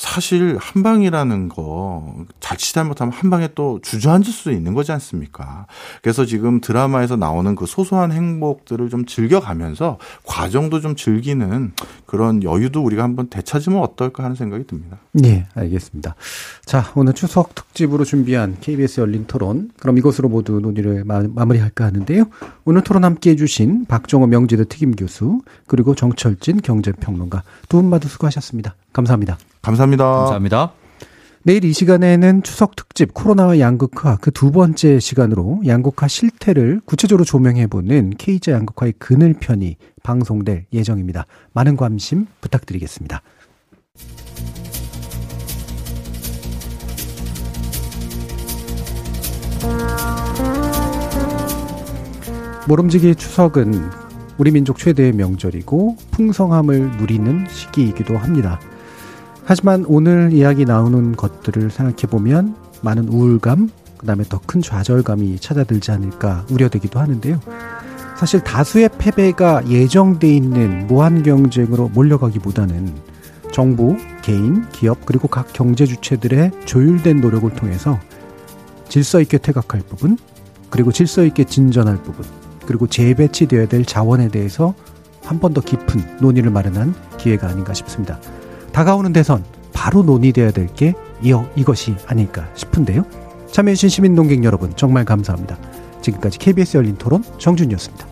사실 한 방이라는 거 자칫 잘못하면 한 방에 또 주저앉을 수도 있는 거지 않습니까? 그래서 지금 드라마에서 나오는 그 소소한 행복들을 좀 즐겨가면서 과정도 좀 즐기는 그런 여유도 우리가 한번 되찾으면 어떨까 하는 생각이 듭니다. 네, 알겠습니다. 자, 오늘 추석 특집으로 준비한 KBS 열린 토론. 그럼 이것으로 모두 논의를 마, 무리할까 하는데요. 오늘 토론 함께 해 주신 박정호 명지대 특임 교수 그리고 정철진 경제평론가 두 분 모두 수고하셨습니다. 감사합니다. 감사합니다. 감사합니다. 내일 이 시간에는 추석 특집 코로나와 양극화 그 두 번째 시간으로 양극화 실태를 구체적으로 조명해보는 K자 양극화의 그늘편이 방송될 예정입니다. 많은 관심 부탁드리겠습니다. 모름지기 추석은 우리 민족 최대의 명절이고 풍성함을 누리는 시기이기도 합니다. 하지만 오늘 이야기 나오는 것들을 생각해 보면 많은 우울감, 그 다음에 더 큰 좌절감이 찾아들지 않을까 우려되기도 하는데요. 사실 다수의 패배가 예정돼 있는 무한 경쟁으로 몰려가기보다는 정부, 개인, 기업 그리고 각 경제 주체들의 조율된 노력을 통해서 질서 있게 퇴각할 부분, 그리고 질서 있게 진전할 부분, 그리고 재배치되어야 될 자원에 대해서 한 번 더 깊은 논의를 마련한 기회가 아닌가 싶습니다. 다가오는 대선 바로 논의돼야 될 게 이것이 아닐까 싶은데요. 참여해주신 시민동객 여러분 정말 감사합니다. 지금까지 KBS 열린 토론 정준이었습니다.